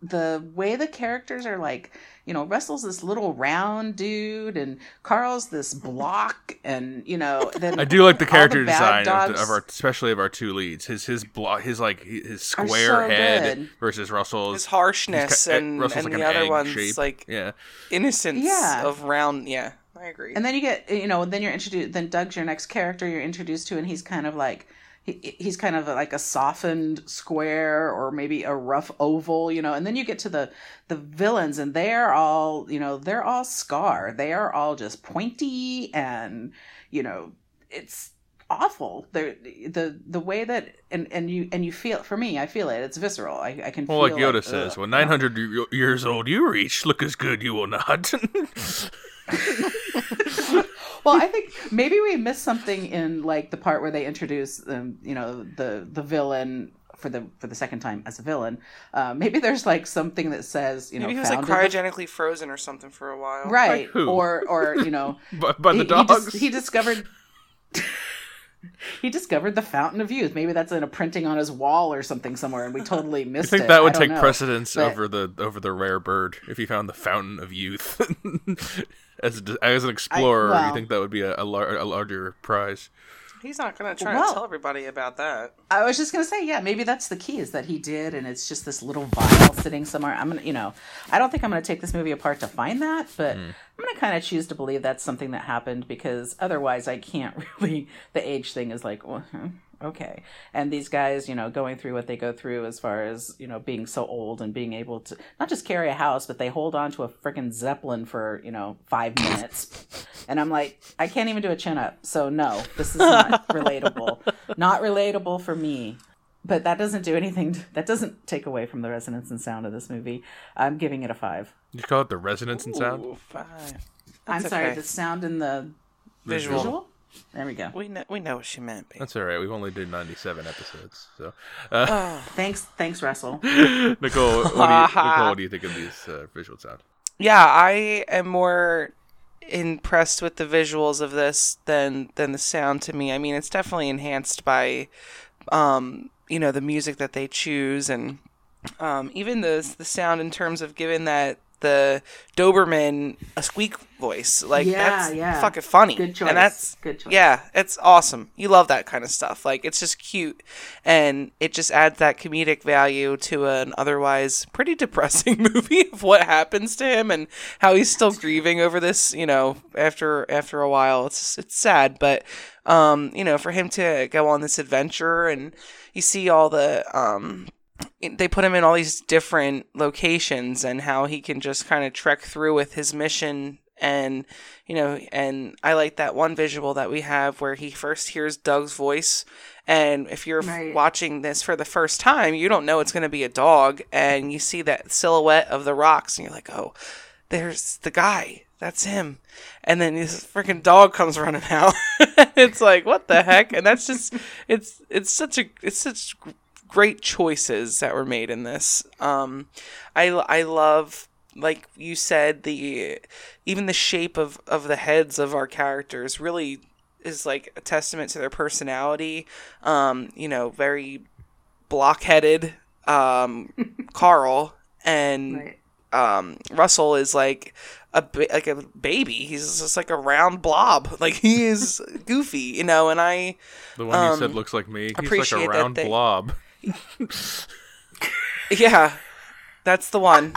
the way the characters are like you know russell's this little round dude and carl's this block and you know then I do like the character bad design of, the, of our, especially of our two leads. His his block, his like his square so head good. versus Russell's. His harshness He's ki- eh, and, Russell's and like the an other egg ones shape. like yeah, innocence Yeah. of round. Yeah, I agree. and then you get you know then you're introduced then doug's your next character you're introduced to and he's kind of like he, he's kind of like a softened square or maybe a rough oval you know and then you get to the the villains and they're all you know they're all scar they are all just pointy and you know it's awful they're the the way that and and you and you feel for me i feel it it's visceral i, I can well, feel like Yoda like, says. "When 900 years old you reach, look as good you will not." well i think maybe we missed something in like the part where they introduce um, you know the the villain for the for the second time as a villain uh, maybe there's like something that says you know Maybe he was like founded the- cryogenically frozen or something for a while. right Like who? or or you know but, by the he, he, dogs. dis- he discovered he discovered the fountain of youth maybe that's in a printing on his wall or something somewhere and we totally missed. It. I think it. that would take know. precedence but- over the over the rare bird if you found the fountain of youth. as a, as an explorer, well- you think that would be a, a, lar- a larger prize? He's not gonna try Well- to tell everybody about that. I was just gonna say, yeah, maybe that's the key is that he did, and it's just this little vial sitting somewhere. I'm gonna, you know, I don't think I'm gonna take this movie apart to find that, but I'm gonna kind of choose to believe that's something that happened because otherwise, I can't really. The age thing is like, well, hmm, okay, and these guys, you know, going through what they go through as far as you know being so old and being able to not just carry a house, but they hold on to a freaking zeppelin for you know five minutes, and I'm like, I can't even do a chin up, so no, this is not relatable, not relatable for me but that doesn't do anything that doesn't take away from the resonance and sound of this movie i'm giving it a five You call it the resonance and sound. Ooh, five. i'm sorry okay. the sound and the Visual. visual there we go We know we know what she meant. Babe. That's all right. We've only did 97 episodes, so. Uh, Oh. thanks thanks russell Nicole, what do you, Nicole, what do you think of these uh, visual sound? Yeah, I am more impressed with the visuals of this than than the sound to me. I mean, it's definitely enhanced by um, you know, the music that they choose and um, even the the sound in terms of given that the Doberman a squeak voice. Like Yeah, that's yeah. fucking funny. Good choice. And that's Good choice. yeah, it's awesome. You love that kind of stuff. Like it's just cute, and it just adds that comedic value to an otherwise pretty depressing movie of what happens to him and how he's still grieving over this. You know, after after a while, it's it's sad, but um, you know, for him to go on this adventure and you see all the um they put him in all these different locations and how he can just kind of trek through with his mission and you know and i like that one visual that we have where he first hears doug's voice. And if you're Right. watching this for the first time you don't know it's going to be a dog. And you see that silhouette of the rocks and you're like oh there's the guy. That's him. And then this freaking dog comes running out. It's like what the heck? And that's just it's it's such a it's such great choices that were made in this um i i love like you said the even the shape of of the heads of our characters really is like a testament to their personality um you know very blockheaded um carl and Right. um, Russell is like a ba- like a baby. He's just like a round blob. Like he is goofy, you know. And I The one you Um, said looks like me. He's like appreciate a that round they- blob. yeah, that's the one.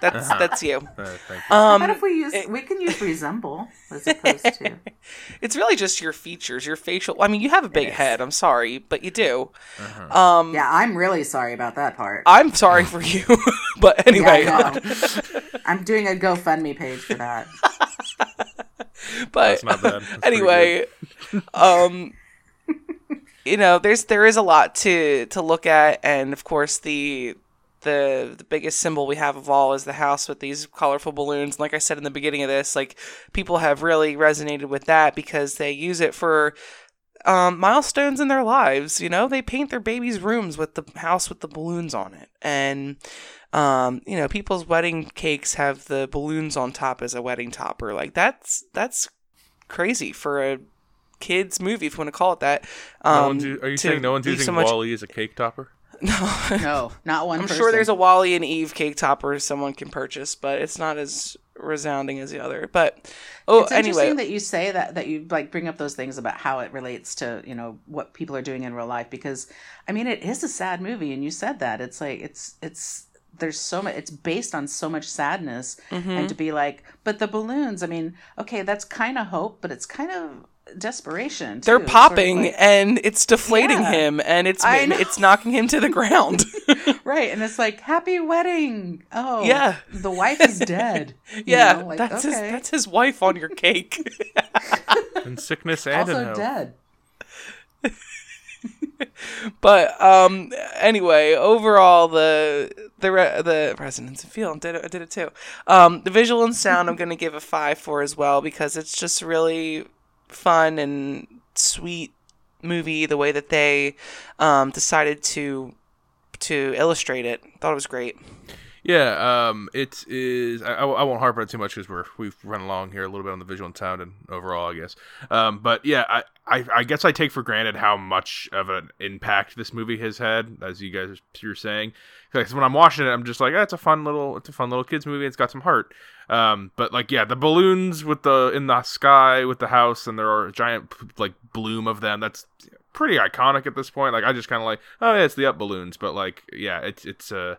That's that's you. Uh, thank you. Um, What if we use? we can use resemble as opposed to. it's really just your features, your facial. I mean, you have a big is. head. I'm sorry, but you do. Uh-huh. Um, Yeah, I'm really sorry about that part. I'm sorry for you, but anyway. Yeah, I know. I'm doing a GoFundMe page for that. but That's not bad. That's anyway, um, you know, there's there is a lot to to look at, and of course the the the biggest symbol we have of all is the house with these colorful balloons. And like I said in the beginning of this, like people have really resonated with that because they use it for um, milestones in their lives. You know, they paint their babies' rooms with the house with the balloons on it, and um, you know, people's wedding cakes have the balloons on top as a wedding topper. Like that's that's crazy for a kids movie, if you want to call it that. Um, one's u- are you saying no one's leave using so much- WALL-E as a cake topper? No, No, not one. I'm person. sure there's a WALL-E and Eve cake topper someone can purchase, but it's not as resounding as the other. But oh, it's anyway, interesting that you say that that you like bring up those things about how it relates to you know what people are doing in real life because I mean it is a sad movie and you said that it's like it's it's there's so much it's based on so much sadness Mm-hmm. and to be like but the balloons I mean okay that's kind of hope but it's kind of desperation too. they're It's sort of popping like- and it's deflating Yeah. him and it's it's knocking him to the ground. right and it's like happy wedding oh Yeah. the wife is dead yeah, like, that's his that's his wife on your cake. In sickness and in also dead but um anyway overall the the re- the resonance and feel did it, I did it too um the visual and sound i'm gonna give a five for as well because it's just really fun and sweet movie the way that they um decided to to illustrate it. Thought it was great Yeah, um, it is. I, I won't harp on it too much because we're we've run along here a little bit on the visual and sound and overall, I guess. Um, but yeah, I, I I guess I take for granted how much of an impact this movie has had, as you guys you're saying. Because when I'm watching it, I'm just like, oh, it's a fun little, it's a fun little kids movie. It's got some heart. Um, but like, yeah, the balloons with the in the sky with the house, and there are a giant like bloom of them. That's pretty iconic at this point. Like, I just kind of like, oh yeah, it's the up balloons. But like, yeah, it's it's uh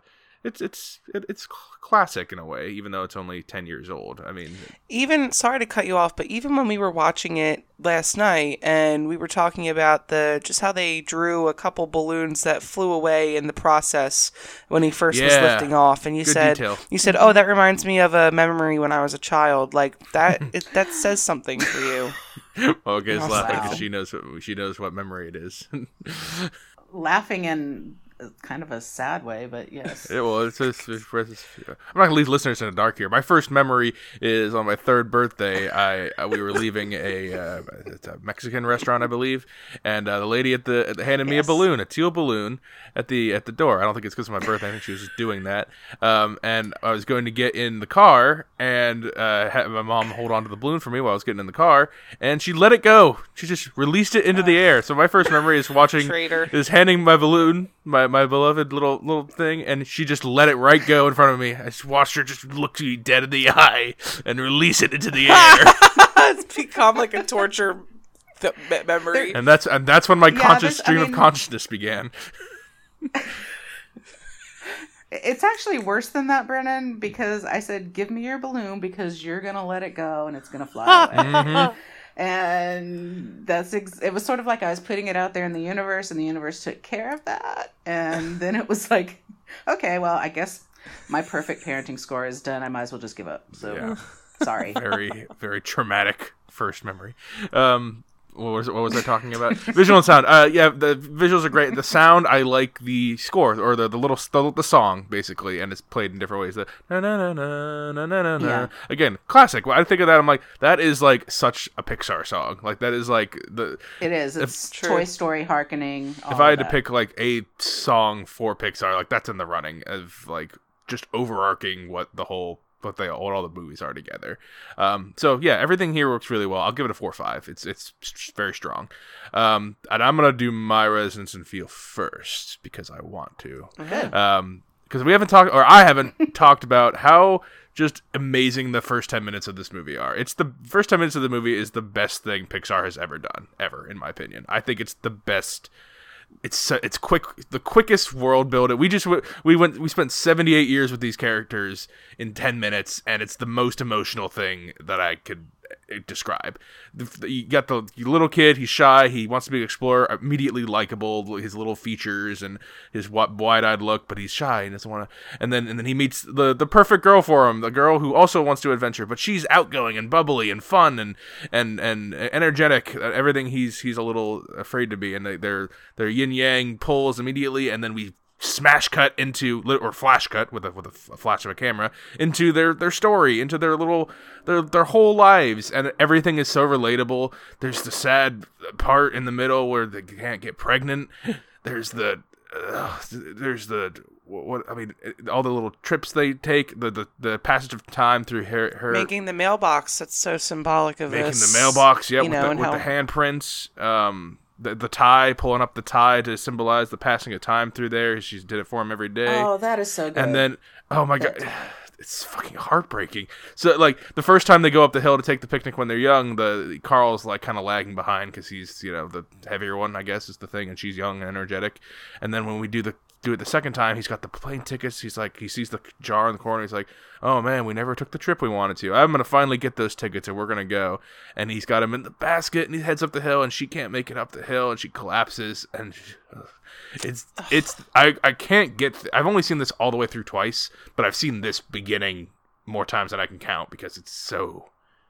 it's it's it's classic in a way, even though it's only ten years old. I mean, even sorry to cut you off, but even when we were watching it last night and we were talking about the just how they drew a couple balloons that flew away in the process when he first was lifting off, and you Good said detail. you said, "Oh, that reminds me of a memory when I was a child." Like that, it, that says something for you. okay, it's laughing Wow. because she knows what she knows what memory it is. laughing in kind of a sad way, but yes. Yeah, well, it's just, it's, it's- I'm not gonna leave listeners in the dark here. My first memory is on my third birthday. I uh, we were leaving a, uh, it's a Mexican restaurant, I believe, and uh, the lady at the at the- handed me a balloon, a teal balloon, at the at the door. I don't think it's because of my birthday. I think she was just doing that. Um, and I was going to get in the car and uh, had my mom hold on to the balloon for me while I was getting in the car, and she let it go. She just released it into the air. So my first memory is watching Traitor. is handing my balloon my my beloved little little thing, and she just let it right go in front of me. I just watched her just look me dead in the eye and release it into the air, it's become like a torture th- memory. and that's and that's when my Yeah, conscious this- I stream mean- of consciousness began. It's actually worse than that, Brennan, because I said, "Give me your balloon because you're gonna let it go and it's gonna fly away." Mhm. And that's ex- it was sort of like I was putting it out there in the universe, and the universe took care of that. And then it was like, okay, well, I guess my perfect parenting score is done. I might as well just give up. So Yeah. sorry. very very traumatic first memory. Um, what was what was I talking about? Visual and sound. Uh, yeah, the visuals are great. The sound, I like the score or the the little the, the song basically, and it's played in different ways. The na na na na na na na. Yeah. Again, classic. When I think of that, I'm like, that is like such a Pixar song. Like that is like the It is. It's True. Toy Story harkening. if I of had to pick like a song for Pixar, like that's in the running of like just overarching what the whole what they what all the movies are together. Um, so yeah, everything here works really well. I'll give it a four or five. It's it's very strong. Um, and I'm gonna do my resonance and feel first because I want to. Um, because we haven't talked or I haven't talked about how just amazing the first 10 minutes of this movie are. It's the first 10 minutes of the movie is the best thing Pixar has ever done ever in my opinion. I think it's the best it's so- it's quick the quickest world building. We just we went we spent 78 years with these characters in 10 minutes and it's the most emotional thing that I could describe. You got the little kid, he's shy, he wants to be an explorer, immediately likable, his little features and his wide-eyed look, but he's shy and doesn't want to. And then and then he meets the the perfect girl for him, the girl who also wants to adventure, but she's outgoing and bubbly and fun and and and energetic, uh, everything he's he's a little afraid to be, and they, their their yin yang pulls immediately, and then we smash cut into or flash cut with a with a f- flash of a camera into their their story into their little their their whole lives and everything is so relatable there's the sad part in the middle where they can't get pregnant there's the uh, there's the what, I mean all the little trips they take the the, the passage of time through her her Making the mailbox. That's so symbolic of making this. the mailbox, yeah, with, know, the, with the handprints, um, the the tie, pulling up the tie to symbolize the passing of time through there. She did it for him every day, Oh, that is so good. and then oh my god. It's fucking heartbreaking. So, like the first time they go up the hill to take the picnic when they're young, the Carl's like kind of lagging behind because he's you know the heavier one, I guess is the thing, and she's young and energetic. And then when we do the do it the second time, he's got the plane tickets. He's like he sees the jar in the corner. He's like, oh man, we never took the trip we wanted to. I'm gonna finally get those tickets and we're gonna go. And he's got him in the basket and he heads up the hill and she can't make it up the hill and she collapses and. She, it's it's I I can't get th- I've only seen this all the way through twice, but I've seen this beginning more times than I can count because it's so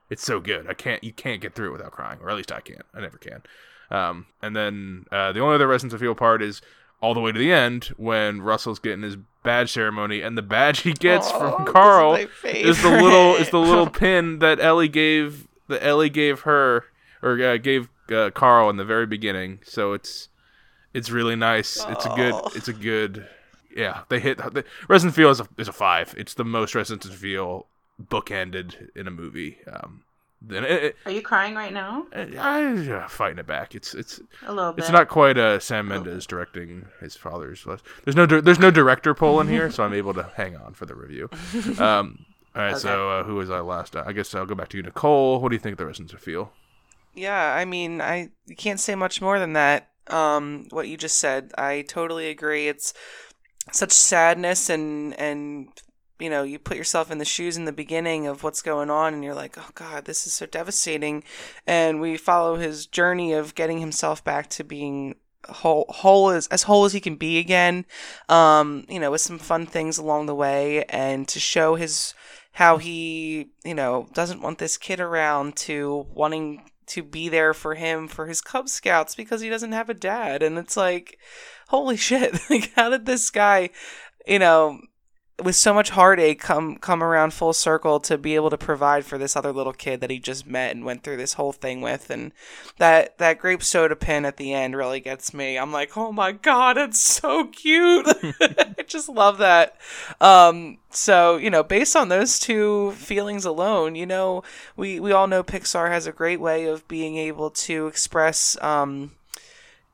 it's so good. I can't you can't get through it without crying, or at least I can't. I never can. Um, and then uh, the only other Resonance of Feel part is all the way to the end when Russell's getting his badge ceremony, and the badge he gets Oh, from this is Carl is the little is the little pin that Ellie gave that Ellie gave her or uh, gave uh, Carl in the very beginning. So it's it's really nice. It's a good. Oh. It's a good. Yeah, they hit. The, Resonance Feel is a, is a five. It's the most Resonance Feel bookended in a movie. Um, then it, Are you crying right now? it, I, uh, fighting it back. It's it's A little bit. it's not quite uh, Sam Mendes directing his father's. last- There's no dir- there's no director pull in here, so I'm able to hang on for the review. Um, all right, so uh, who was I last? I guess I'll go back to you, Nicole. What do you think the Resonance of Feel? Yeah, I mean, I can't say much more than that. Um, what you just said, I totally agree. It's such sadness and and you know, you put yourself in the shoes in the beginning of what's going on, and you're like, oh god, this is so devastating. And we follow his journey of getting himself back to being whole, whole as as whole as he can be again. Um, you know, with some fun things along the way, and to show his how he, you know, doesn't want this kid around to wanting to be there for him for his Cub Scouts because he doesn't have a dad. And it's like, holy shit. Like, how did this guy, you know, with so much heartache come come around full circle to be able to provide for this other little kid that he just met and went through this whole thing with. And that that grape soda pin at the end really gets me. I'm like oh my god it's so cute. I just love that. Um so you know based on those two feelings alone you know we we all know pixar has a great way of being able to express um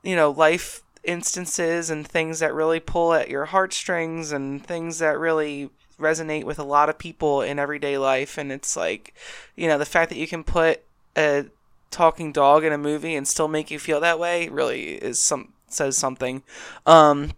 you know life instances and things that really pull at your heartstrings and things that really resonate with a lot of people in everyday life and it's like you know the fact that you can put a talking dog in a movie and still make you feel that way really is some says something um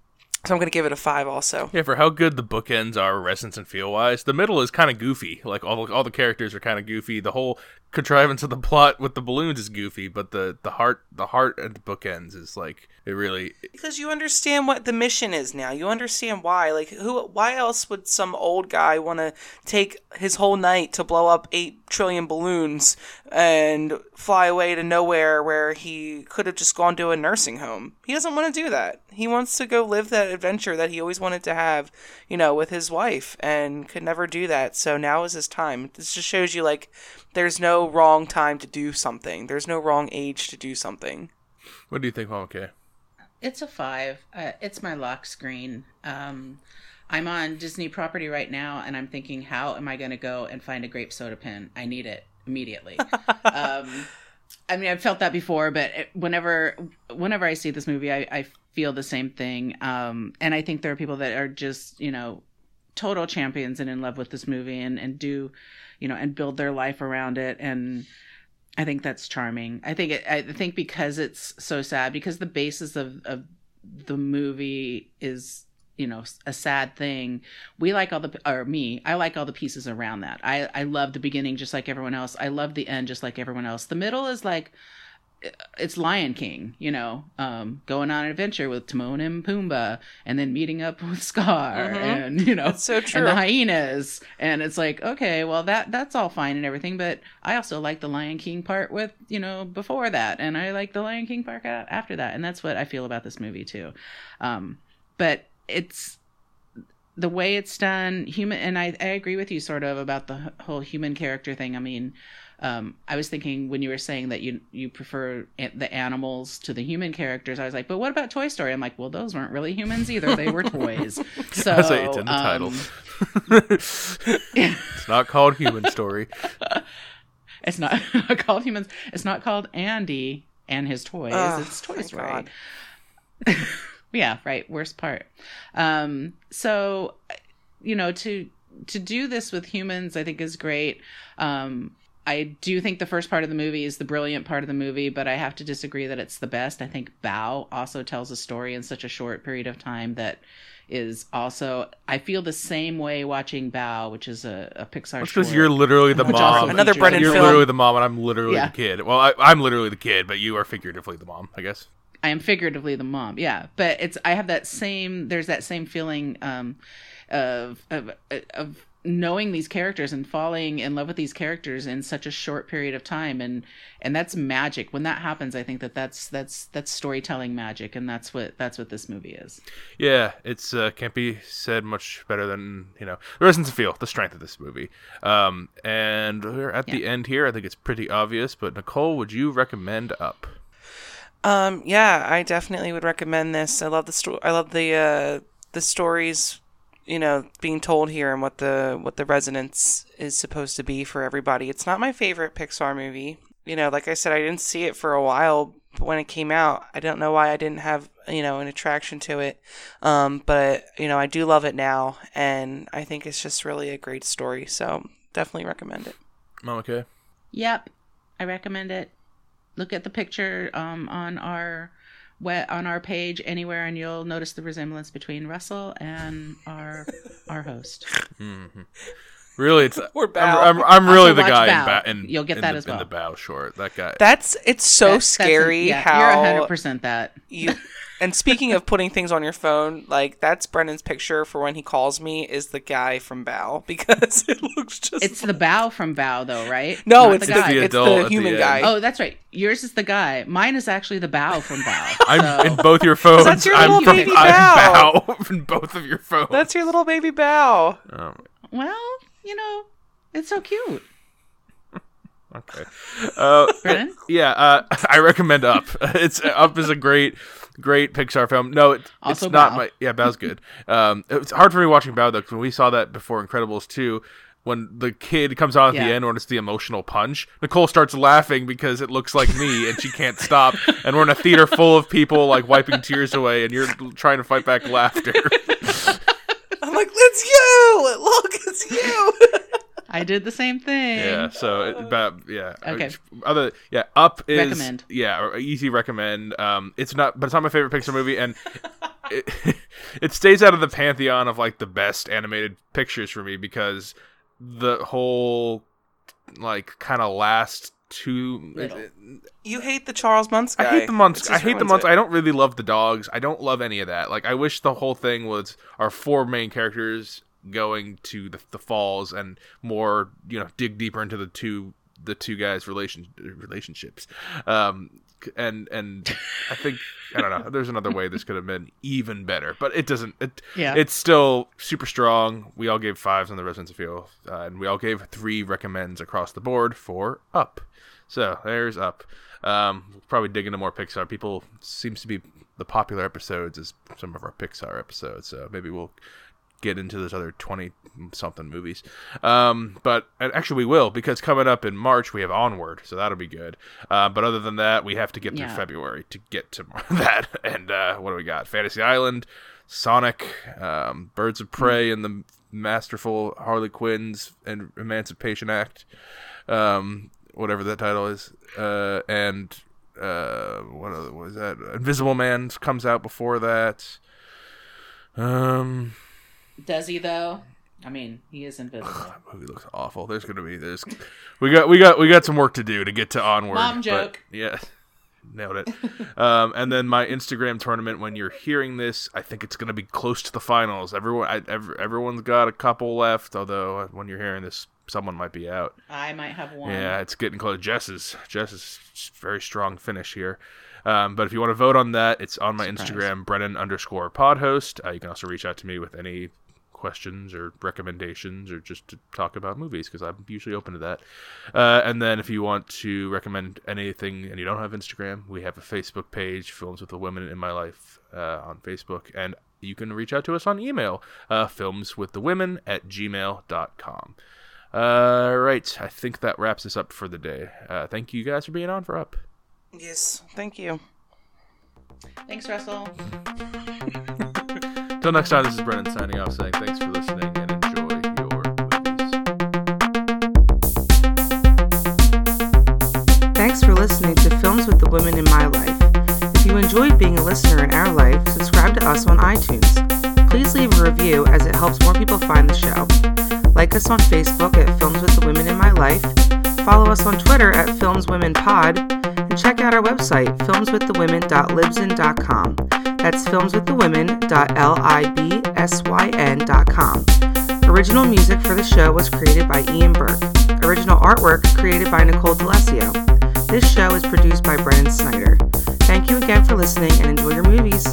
so I'm gonna give it a five also. Yeah, for how good the bookends are, resonance and feel wise, the middle is kind of goofy. Like all all the characters are kind of goofy. The whole contrivance of the plot with the balloons is goofy, but the the heart the heart at the bookends is like it really because you understand what the mission is now. You understand why. Like who why else would some old guy want to take his whole night to blow up 8 trillion balloons and fly away to nowhere where he could have just gone to a nursing home. He doesn't want to do that. He wants to go live that adventure that he always wanted to have, you know, with his wife and could never do that. So now is his time. This just shows you like there's no wrong time to do something. There's no wrong age to do something. What do you think, Mama Kay? It's a five. Uh, it's my lock screen. Um, I'm on Disney property right now, and I'm thinking, how am I going to go and find a grape soda pin? I need it immediately. um, I mean, I've felt that before, but whenever whenever I see this movie, I, I feel the same thing. Um, and I think there are people that are just, you know, total champions and in love with this movie and, and do, you know, and build their life around it. And I think that's charming. I think it, I think because it's so sad, because the basis of, of the movie is you know a sad thing we like all the or me i like all the pieces around that. I i love the beginning just like everyone else. I love the end just like everyone else. The middle is like it's Lion King, you know, um, going on an adventure with Timon and Pumbaa, and then meeting up with Scar, mm-hmm. and you know, that's so true, and the hyenas, and it's like, okay, well that that's all fine and everything, but I also like the Lion King part with you know before that, and I like the Lion King part after that, and that's what I feel about this movie too. Um, but it's the way it's done, human, and I I agree with you sort of about the whole human character thing. I mean um, I was thinking when you were saying that you you prefer the animals to the human characters, I was like, but what about Toy Story? I'm like, well, those weren't really humans either; they were toys. So I say it's in the um, title. it's not called Human Story. It's not called humans. It's not called Andy and his toys. Oh, it's Toy Story. yeah, right. Worst part. Um, so, you know, to to do this with humans, I think is great. Um, I do think the first part of the movie is the brilliant part of the movie, but I have to disagree that it's the best. I think Bao also tells a story in such a short period of time that is also I feel the same way watching Bao, which is a, a Pixar. because you're literally the mom. Another Brennan You're film. literally the mom, and I'm literally yeah. the kid. Well, I, am literally the kid, but you are figuratively the mom, I guess. I am figuratively the mom, yeah. But it's I have that same. There's that same feeling um, of of of knowing these characters and falling in love with these characters in such a short period of time and and that's magic. When that happens i think that that's that's that's storytelling magic and that's what that's what this movie is. Yeah it's uh, can't be said much better than you know the resonance feel the strength of this movie. Um and we're at yeah. the end here. I think it's pretty obvious but nicole would you recommend up? Um yeah i definitely would recommend this. I love the story i love the uh the stories you know being told here and what the what the resonance is supposed to be for everybody. It's not my favorite Pixar movie. You know, like I said, I didn't see it for a while when it came out. I don't know why I didn't have you know an attraction to it, um, but you know I do love it now, and I think it's just really a great story. So definitely recommend it. Mama Kay. Yep, I recommend it. Look at the picture um, on our on our page anywhere, and you'll notice the resemblance between Russell and our our host. Mm-hmm. Really, it's We're I'm, I'm, I'm really the guy in, ba- in, You'll get that the, as well. In the Bao short, that guy. That's it's so that's, scary that's a, yeah, how you're 100 percent that you and speaking of putting things on your phone, like that's Brennan's picture for when he calls me is the guy from Bao because it looks just. It's like... the Bao from Bao though, right? No, Not it's the, guy. The it's the human the guy. Oh, that's right. Yours is the guy. Mine is actually the Bao from Bao. I'm in both your phones. That's your little I'm baby from, Bao. I'm Bao in both of your phones. That's your little baby Bao. Oh. Well, you know, it's so cute. okay. Uh, yeah, uh, I recommend Up. It's Up is a great great Pixar film. No, it, it's not my. Yeah, Bao's good. Um, it's hard for me watching Bao though because when we saw that before Incredibles two, when the kid comes on at Yeah. the end when it's the emotional punch, Nicole starts laughing because it looks like me and she can't stop. And we're in a theater full of people like wiping tears away, and you're trying to fight back laughter. I'm like, it's you. Look, it's you. I did the same thing. yeah. So, it, but yeah. Uh, okay. Other yeah, Up is Recommend. yeah, easy recommend. Um, it's not, but it's not my favorite Pixar movie, and it, it stays out of the pantheon of like the best animated pictures for me because the whole like kind of last two. Uh, Middle. You hate the Charles Muntz guy. I hate the Muntz. It I hate the ruins Muntz. it. I don't really love the dogs. I don't love any of that. Like I wish the whole thing was our four main characters going to the, the falls and more, you know, dig deeper into the two the two guys' relation relationships. Um, and and I think I don't know. There's another way this could have been even better, but it doesn't. It Yeah. it's still super strong. We all gave fives on the Resonance of Feel, uh, and we all gave three recommends across the board for Up. So there's Up. Um, we'll probably dig into more Pixar. People seems to be the popular episodes is some of our Pixar episodes. So maybe we'll get into those other 20 something movies. Um, but and actually, we will because coming up in March we have Onward, so that'll be good. Uh, but other than that, we have to get through Yeah. February to get to that. And uh, what do we got? Fantasy Island, Sonic, um, Birds of Prey, and the masterful Harley Quinn's and Emancipation Act, um, whatever that title is, uh, and. Uh, what other was that? Invisible Man comes out before that. Um, Does he though? I mean, he is invisible. that movie looks awful. There's gonna be there's we got we got we got some work to do to get to onward. Mom joke. yeah, nailed it. um, and then my Instagram tournament. When you're hearing this, I think it's gonna be close to the finals. Everyone, I, ev- everyone's got a couple left. Although uh, when you're hearing this, someone might be out. I might have one. Yeah, it's getting close. Jess's Jess's very strong finish here. Um, but if you want to vote on that, it's on my Surprise. Instagram, Brennan underscore pod host. Uh, you can also reach out to me with any questions or recommendations or just to talk about movies because I'm usually open to that. Uh, and then if you want to recommend anything and you don't have Instagram, we have a Facebook page, Films with the Women in My Life uh, on Facebook. And you can reach out to us on email, uh, filmswiththewomen at gmail.com. Uh, right. I think that wraps us up for the day. Uh, thank you guys for being on for Up. Yes, thank you. Thanks, Russell. Till next time, this is Brennan signing off saying thanks for listening and enjoy your movies. Thanks for listening to Films with the Women in My Life. If you enjoyed being a listener in our life, subscribe to us on iTunes. Please leave a review as it helps more people find the show. Like us on Facebook at Films with the Women in My Life. Follow us on Twitter at FilmsWomenPod. Check out our website, filmswiththewomen.libsyn.com. That's filmswiththewomen.libsyn.com. Original music for the show was created by Ian Burke. Original artwork created by Nicole D'Alessio. This show is produced by Brennan Snyder. Thank you again for listening and enjoy your movies.